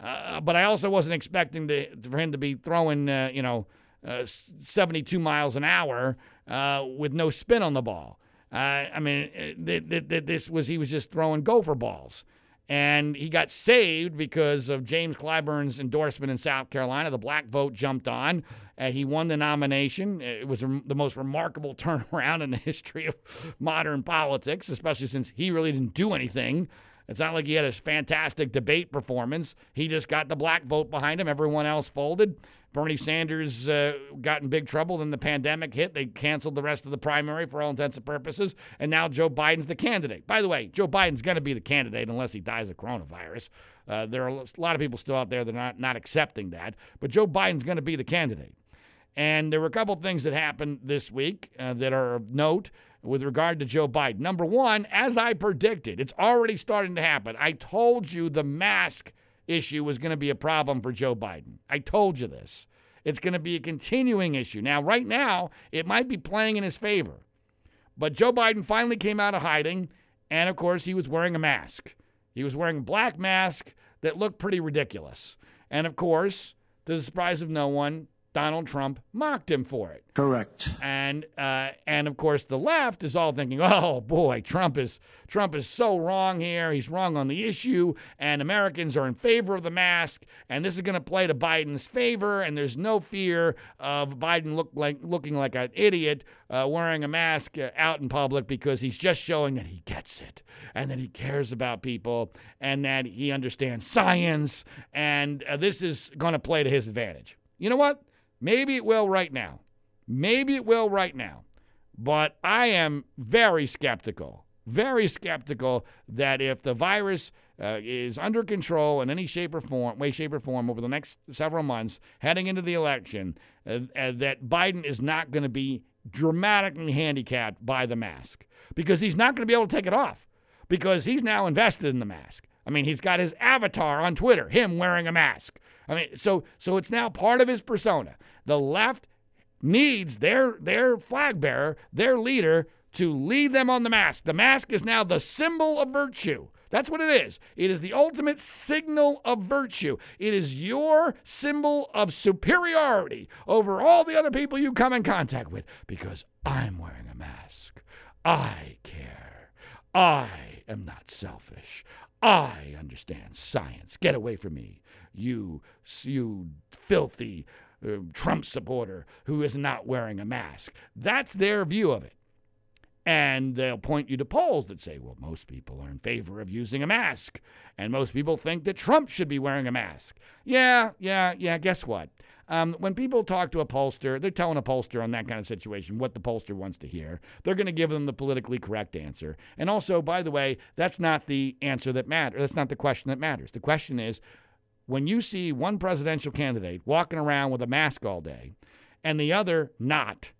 Uh, but I also wasn't expecting to, for him to be throwing, uh, you know, uh, 72 miles an hour uh, with no spin on the ball. Uh, I mean, uh, th- th- th- this was he was just throwing gopher balls, and he got saved because of James Clyburn's endorsement in South Carolina. The black vote jumped on. Uh, he won the nomination. It was the most remarkable turnaround in the history of modern politics, especially since he really didn't do anything. It's not like he had a fantastic debate performance. He just got the black vote behind him. Everyone else folded. Bernie Sanders uh, got in big trouble. Then the pandemic hit. They canceled the rest of the primary for all intents and purposes. And now Joe Biden's the candidate. By the way, Joe Biden's going to be the candidate unless he dies of coronavirus. Uh, there are a lot of people still out there that are not, not accepting that. But Joe Biden's going to be the candidate. And there were a couple things that happened this week uh, that are of note with regard to Joe Biden. Number one, as I predicted, it's already starting to happen. I told you the mask issue was going to be a problem for Joe Biden. I told you this. It's going to be a continuing issue. Now, right now, it might be playing in his favor. But Joe Biden finally came out of hiding, and of course, he was wearing a mask. He was wearing a black mask that looked pretty ridiculous. And of course, to the surprise of no one, Donald Trump mocked him for it. Correct. And uh, and of course the left is all thinking, oh boy, Trump is Trump is so wrong here. He's wrong on the issue, and Americans are in favor of the mask, and this is going to play to Biden's favor. And there's no fear of Biden look like looking like an idiot uh, wearing a mask uh, out in public because he's just showing that he gets it and that he cares about people and that he understands science, and uh, this is going to play to his advantage. You know what? Maybe it will right now. Maybe it will right now. But I am very skeptical, very skeptical that if the virus uh, is under control in any shape or form, way, shape, or form over the next several months, heading into the election, uh, uh, that Biden is not going to be dramatically handicapped by the mask because he's not going to be able to take it off because he's now invested in the mask. I mean, he's got his avatar on Twitter, him wearing a mask. I mean, so so it's now part of his persona. The left needs their their flag bearer, their leader, to lead them on the mask. The mask is now the symbol of virtue. That's what it is. It is the ultimate signal of virtue. It is your symbol of superiority over all the other people you come in contact with because I'm wearing a mask. I care. I am not selfish. I understand science. Get away from me you, you filthy uh, Trump supporter who is not wearing a mask. That's their view of it. And they'll point you to polls that say, well, most people are in favor of using a mask. And most people think that Trump should be wearing a mask. Yeah, yeah, yeah. Guess what? Um, when people talk to a pollster, they're telling a pollster on that kind of situation what the pollster wants to hear. They're going to give them the politically correct answer. And also, by the way, that's not the answer that matters. That's not the question that matters. The question is, when you see one presidential candidate walking around with a mask all day and the other not,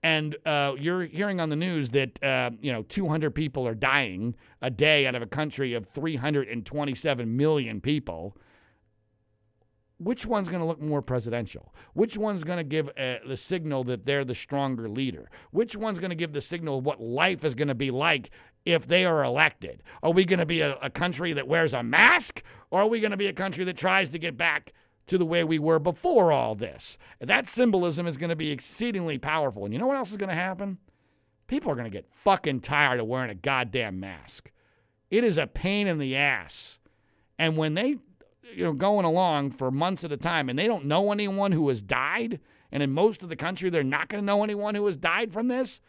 and uh, you're hearing on the news that uh, you know 200 people are dying a day out of a country of 327 million people. Which one's going to look more presidential? Which one's going to give uh, the signal that they're the stronger leader? Which one's going to give the signal of what life is going to be like if they are elected? Are we going to be a, a country that wears a mask, or are we going to be a country that tries to get back to the way we were before all this? That symbolism is going to be exceedingly powerful. And you know what else is going to happen? People are going to get fucking tired of wearing a goddamn mask. It is a pain in the ass. And when they you know going along for months at a time and they don't know anyone who has died, and in most of the country they're not going to know anyone who has died from this,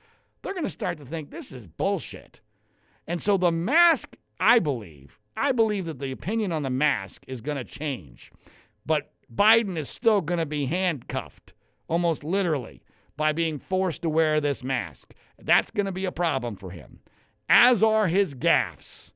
they're going to start to think this is bullshit. And so the mask, I believe, I believe that the opinion on the mask is going to change. But Biden is still going to be handcuffed, almost literally, by being forced to wear this mask. That's going to be a problem for him, as are his gaffes.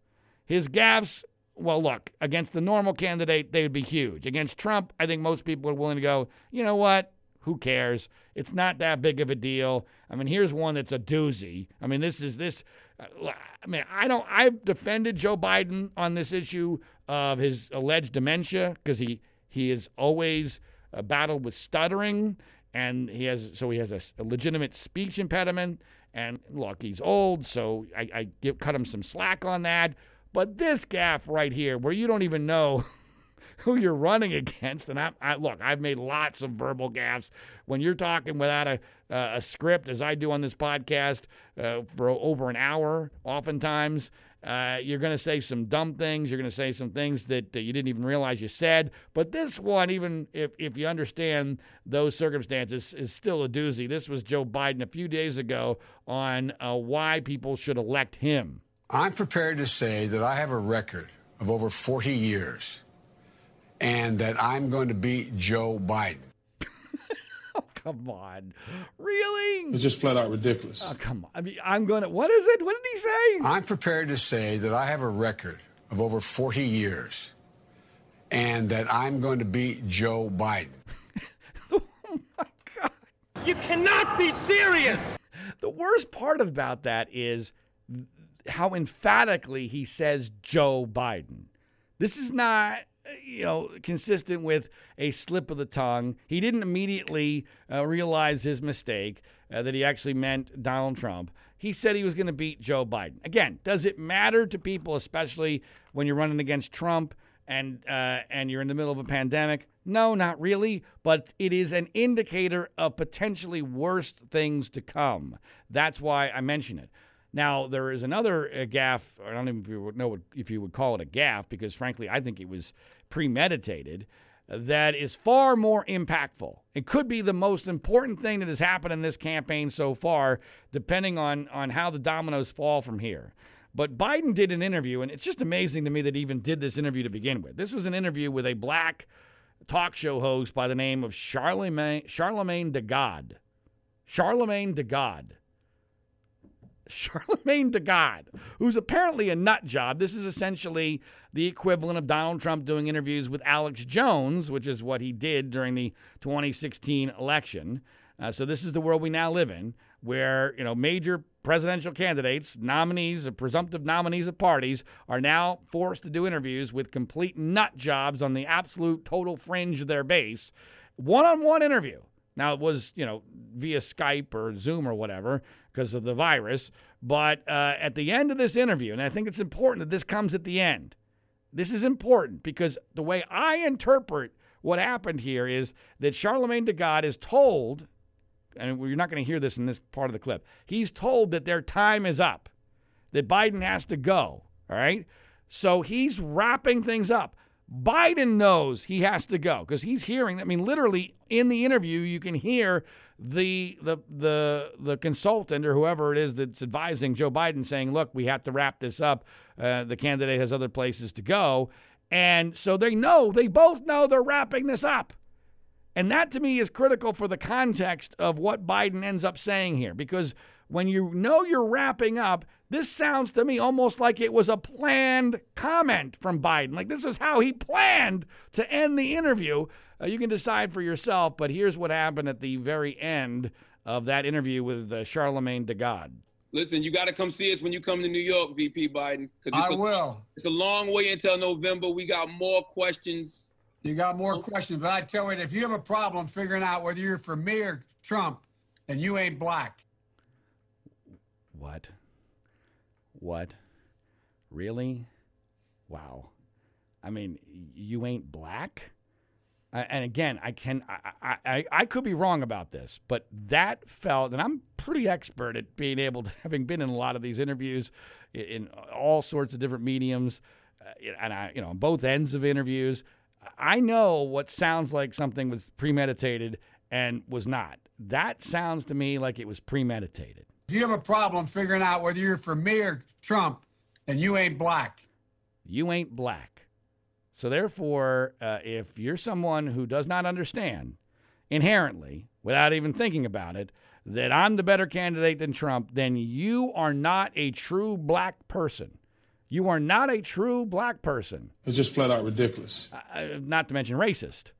His gaffes well, look, against the normal candidate, they would be huge. Against Trump, I think most people are willing to go, you know what? Who cares? It's not that big of a deal. I mean, here's one that's a doozy. I mean, this is this. Uh, I mean, I don't. I've defended Joe Biden on this issue of his alleged dementia because he he is always uh, battled with stuttering, and he has so he has a, a legitimate speech impediment. And look, he's old, so I, I give, cut him some slack on that. But this gaff right here, where you don't even know who you're running against, and I, I look, I've made lots of verbal gaffes. When you're talking without a uh, a script, as I do on this podcast, uh, for over an hour, oftentimes. Uh, you're going to say some dumb things. You're going to say some things that, that you didn't even realize you said. But this one, even if, if you understand those circumstances, is still a doozy. This was Joe Biden a few days ago on uh, why people should elect him. I'm prepared to say that I have a record of over 40 years and that I'm going to beat Joe Biden. Come on. Really? It's just flat out ridiculous. Oh, come on. I mean, I'm going to, what is it? What did he say? I'm prepared to say that I have a record of over 40 years and that I'm going to beat Joe Biden. oh, my God. You cannot be serious. The worst part about that is how emphatically he says Joe Biden. This is not you know, consistent with a slip of the tongue. He didn't immediately uh, realize his mistake uh, that he actually meant Donald Trump. He said he was going to beat Joe Biden. Again, does it matter to people, especially when you're running against Trump and uh, and you're in the middle of a pandemic? No, not really. But it is an indicator of potentially worse things to come. That's why I mention it. Now there is another uh, gaffe. I don't even know if you would call it a gaffe because frankly I think it was premeditated. That is far more impactful. It could be the most important thing that has happened in this campaign so far, depending on on how the dominoes fall from here. But Biden did an interview, and it's just amazing to me that he even did this interview to begin with. This was an interview with a black talk show host by the name of Charlamagne Charlamagne tha God. Charlamagne tha God. Charlamagne tha God, who's apparently a nut job. This is essentially the equivalent of Donald Trump doing interviews with Alex Jones, which is what he did during the 2016 election. Uh, so this is the world we now live in, where you know major presidential candidates, nominees, or presumptive nominees of parties, are now forced to do interviews with complete nut jobs on the absolute total fringe of their base, one-on-one interview. Now it was you know via Skype or Zoom or whatever because of the virus. But uh, at the end of this interview, and I think it's important that this comes at the end, this is important because the way I interpret what happened here is that Charlamagne tha God is told, and you're not going to hear this in this part of the clip, he's told that their time is up, that Biden has to go. All right. So he's wrapping things up. Biden knows he has to go because he's hearing. I mean, literally in the interview, you can hear the the the the consultant or whoever it is that's advising Joe Biden saying, "Look, we have to wrap this up. Uh, the candidate has other places to go," and so they know they both know they're wrapping this up. And that to me is critical for the context of what Biden ends up saying here because when you know you're wrapping up, this sounds to me almost like it was a planned comment from Biden. Like this is how he planned to end the interview. Uh, you can decide for yourself, but here's what happened at the very end of that interview with uh, Charlamagne tha God. Listen, you got to come see us when you come to New York, VP Biden. I a, will. It's a long way until November. We got more questions. You got more questions, but I tell you, if you have a problem figuring out whether you're for me or Trump, then you ain't black. What? What? Really? Wow. I mean, you ain't black? and again, I can I, I I could be wrong about this, but that felt, and I'm pretty expert at being able to, having been in a lot of these interviews, in all sorts of different mediums, uh, and I you know on both ends of interviews, I know what sounds like something was premeditated and was not. That sounds to me like it was premeditated. If you have a problem figuring out whether you're for me or Trump, then you ain't black. You ain't black. So, therefore, uh, if you're someone who does not understand inherently, without even thinking about it, that I'm the better candidate than Trump, then you are not a true black person. You are not a true black person. It's just flat out ridiculous. Uh, not to mention racist.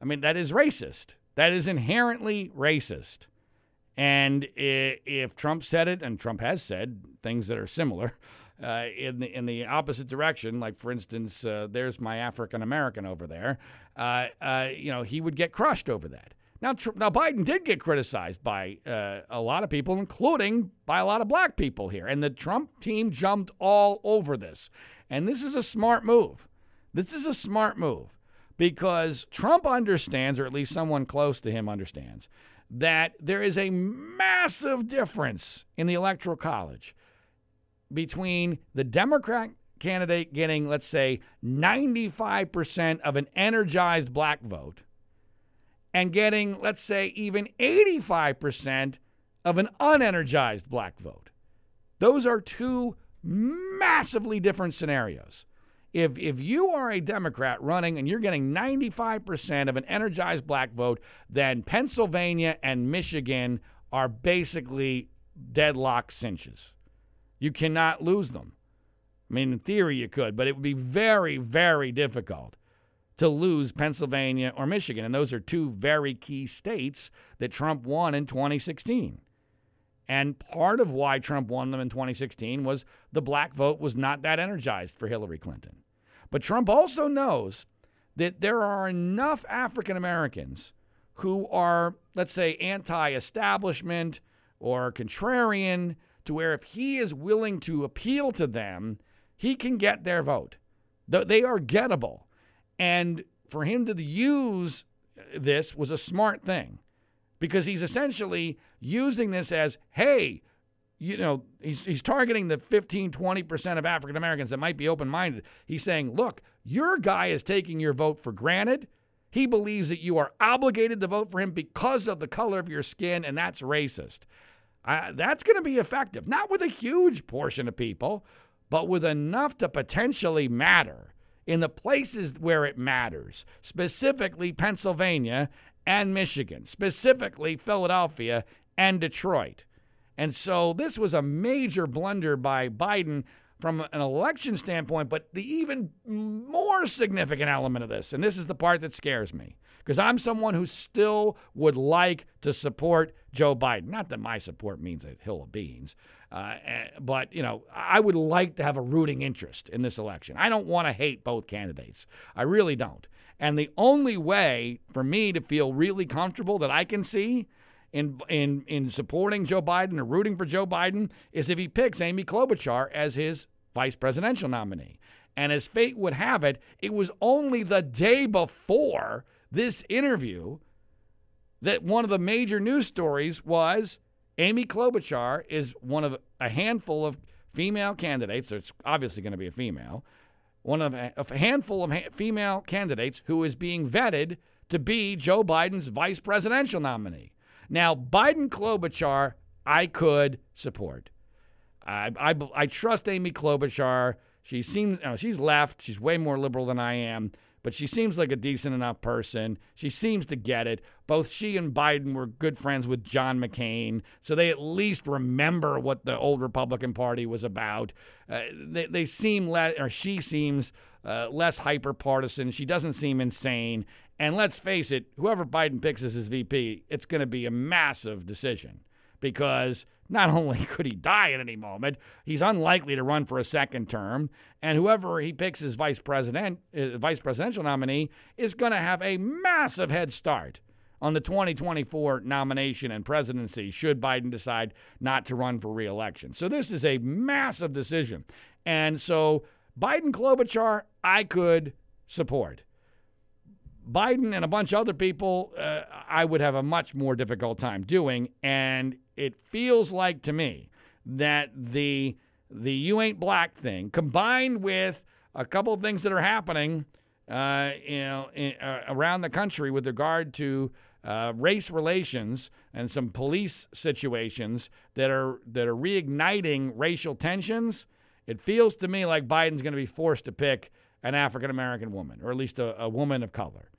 I mean, that is racist. That is inherently racist. And if Trump said it, and Trump has said things that are similar uh, in the in the opposite direction, like for instance, uh, there's my African American over there, uh, uh, you know, he would get crushed over that. Now, now Biden did get criticized by uh, a lot of people, including by a lot of black people here, and the Trump team jumped all over this. And this is a smart move. This is a smart move because Trump understands, or at least someone close to him understands, that there is a massive difference in the Electoral College between the Democrat candidate getting, let's say, 95% of an energized black vote and getting, let's say, even 85% of an unenergized black vote. Those are two massively different scenarios. If, if you are a Democrat running and you're getting 95% of an energized black vote, then Pennsylvania and Michigan are basically deadlock cinches. You cannot lose them. I mean, in theory, you could, but it would be very, very difficult to lose Pennsylvania or Michigan. And those are two very key states that Trump won in 2016. And part of why Trump won them in 2016 was the black vote was not that energized for Hillary Clinton. But Trump also knows that there are enough African Americans who are, let's say, anti establishment or contrarian to where if he is willing to appeal to them, he can get their vote. They are gettable. And for him to use this was a smart thing because he's essentially using this as, hey, you know, he's, he's targeting the 15, 20% of African Americans that might be open minded. He's saying, look, your guy is taking your vote for granted. He believes that you are obligated to vote for him because of the color of your skin, and that's racist. Uh, that's going to be effective, not with a huge portion of people, but with enough to potentially matter in the places where it matters, specifically Pennsylvania and Michigan, specifically Philadelphia and Detroit. And so this was a major blunder by Biden from an election standpoint, but the even more significant element of this, and this is the part that scares me, because I'm someone who still would like to support Joe Biden. Not that my support means a hill of beans, uh, eh, but you know, I would like to have a rooting interest in this election. I don't want to hate both candidates. I really don't. And the only way for me to feel really comfortable that I can see in in in supporting Joe Biden or rooting for Joe Biden is if he picks Amy Klobuchar as his vice presidential nominee. And as fate would have it, it was only the day before this interview that one of the major news stories was Amy Klobuchar is one of a handful of female candidates. So it's obviously going to be a female. One of a, handful of ha- female candidates who is being vetted to be Joe Biden's vice presidential nominee. Now, Biden Klobuchar, I could support. I, I, I trust Amy Klobuchar. She seems, she's left. She's way more liberal than I am, but she seems like a decent enough person. She seems to get it. Both she and Biden were good friends with John McCain, so they at least remember what the old Republican Party was about. Uh, they, they seem less, or she seems uh, less hyper partisan. She doesn't seem insane. And let's face it, whoever Biden picks as his VP, it's going to be a massive decision because not only could he die at any moment, he's unlikely to run for a second term, and whoever he picks as vice president, uh, vice presidential nominee, is going to have a massive head start on the 2024 nomination and presidency should Biden decide not to run for reelection. So this is a massive decision, and so Biden Klobuchar, I could support. Biden and a bunch of other people, uh, I would have a much more difficult time doing. And it feels like to me that the the you ain't black thing, combined with a couple of things that are happening, uh, you know, in, uh, around the country with regard to uh, race relations and some police situations that are that are reigniting racial tensions. It feels to me like Biden's going to be forced to pick an African American woman, or at least a, a woman of color.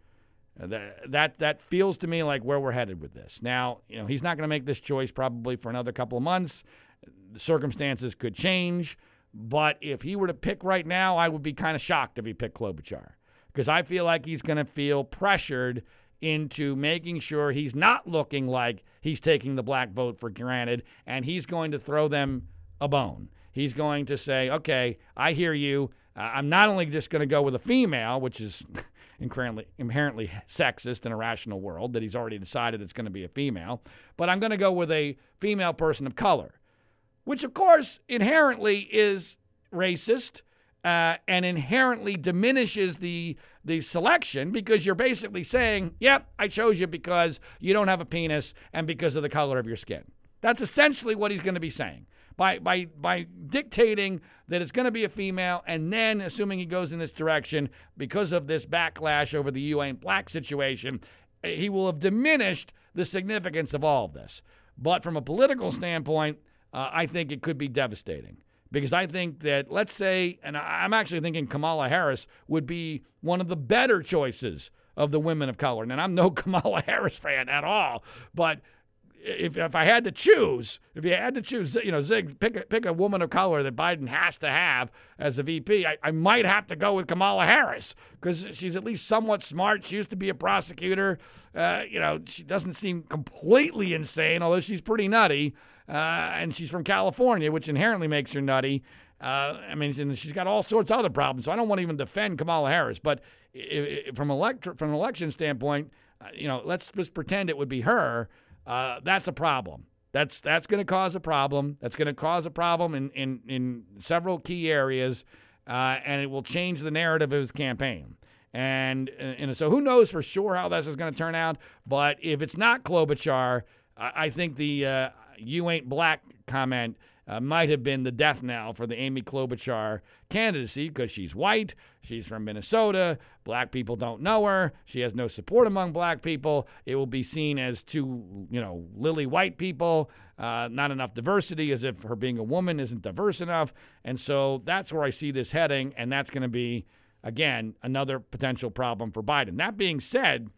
That, that that feels to me like where we're headed with this. Now, you know, he's not going to make this choice probably for another couple of months. The circumstances could change, But if he were to pick right now, I would be kind of shocked if he picked Klobuchar because I feel like he's going to feel pressured into making sure he's not looking like he's taking the black vote for granted and he's going to throw them a bone. He's going to say, okay, I hear you. Uh, I'm not only just going to go with a female, which is inherently, inherently sexist and irrational world that he's already decided it's going to be a female, but I'm going to go with a female person of color, which of course inherently is racist uh, and inherently diminishes the the selection because you're basically saying, "Yep, I chose you because you don't have a penis and because of the color of your skin." That's essentially what he's going to be saying by by by dictating that it's going to be a female, and then assuming he goes in this direction because of this backlash over the UN black situation, he will have diminished the significance of all of this. But from a political standpoint, uh, I think it could be devastating because I think that, let's say, and I'm actually thinking Kamala Harris would be one of the better choices of the women of color. And I'm no Kamala Harris fan at all, but if, if I had to choose, if you had to choose, you know, Zig, pick a, pick a woman of color that Biden has to have as a VP, I, I might have to go with Kamala Harris because she's at least somewhat smart. She used to be a prosecutor. Uh, you know, she doesn't seem completely insane, although she's pretty nutty uh, and she's from California, which inherently makes her nutty. Uh, I mean, she's got all sorts of other problems. So I don't want to even defend Kamala Harris, but if, if from elect from an election standpoint, uh, you know, let's just pretend it would be her. Uh, that's a problem. That's that's going to cause a problem. That's going to cause a problem in in in several key areas, uh, and it will change the narrative of his campaign. And, and so who knows for sure how this is going to turn out? But if it's not Klobuchar, I, I think the uh, you ain't black comment uh, might have been the death knell for the Amy Klobuchar candidacy because she's white, she's from Minnesota, black people don't know her, she has no support among black people. It will be seen as too, you know, lily white people, uh, not enough diversity, as if her being a woman isn't diverse enough. And so that's where I see this heading, and that's going to be, again, another potential problem for Biden. That being said,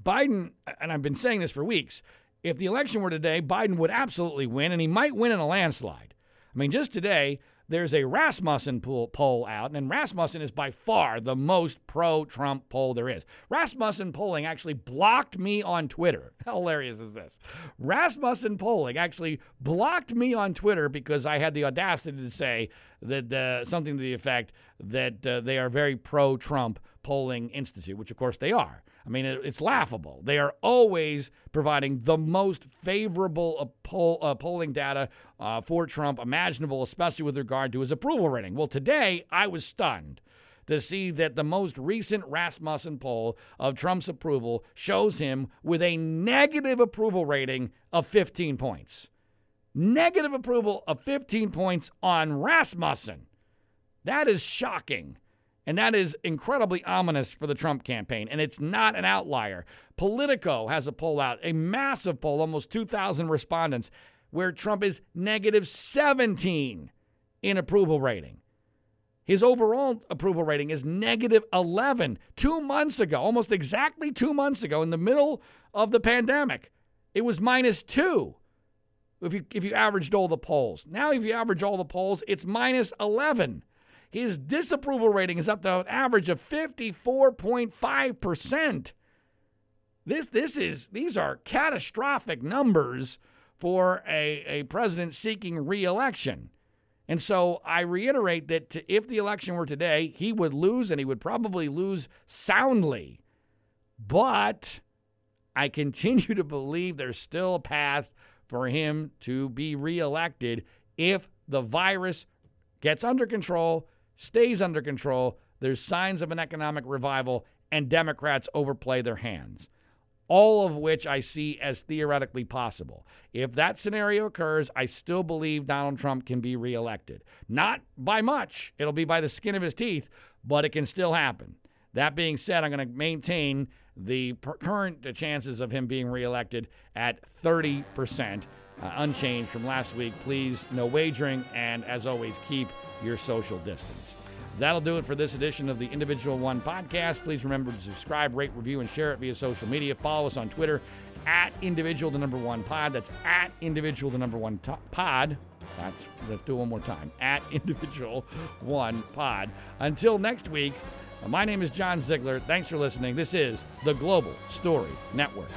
Biden, and I've been saying this for weeks, if the election were today, Biden would absolutely win, and he might win in a landslide. I mean, just today, there's a Rasmussen poll out, and Rasmussen is by far the most pro Trump poll there is. Rasmussen polling actually blocked me on Twitter. How hilarious is this? Rasmussen polling actually blocked me on Twitter because I had the audacity to say that uh, something to the effect that uh, they are very pro Trump polling institute, which of course they are. I mean, it, it's laughable. They are always providing the most favorable poll, uh, polling data uh, for Trump imaginable, especially with regard to his approval rating. Well, today I was stunned to see that the most recent Rasmussen poll of Trump's approval shows him with a negative approval rating of 15 points. Negative approval of 15 points on Rasmussen. That is shocking. And that is incredibly ominous for the Trump campaign. And it's not an outlier. Politico has a poll out, a massive poll, almost 2,000 respondents, where Trump is negative 17 in approval rating. His overall approval rating is negative 11. Two months ago, almost exactly two months ago, in the middle of the pandemic, it was minus two if you, if you averaged all the polls. Now, if you average all the polls, it's minus 11. His disapproval rating is up to an average of 54.5%. This, this is, these are catastrophic numbers for a, a president seeking reelection. And so I reiterate that if the election were today, he would lose and he would probably lose soundly. But I continue to believe there's still a path for him to be reelected if the virus gets under control stays under control, there's signs of an economic revival, and Democrats overplay their hands. All of which I see as theoretically possible. If that scenario occurs, I still believe Donald Trump can be reelected. Not by much, it'll be by the skin of his teeth, but it can still happen. That being said, I'm going to maintain the current chances of him being reelected at 30%, uh, unchanged from last week. Please, no wagering, and as always, keep your social distance. That'll do it for this edition of the Individual One podcast. Please remember to subscribe, rate, review, and share it via social media. Follow us on Twitter at individual the number one pod. That's at individual the number one to- pod. That's let's do one more time. At individual one pod. Until next week, my name is John Ziegler. Thanks for listening. This is the Global Story Network.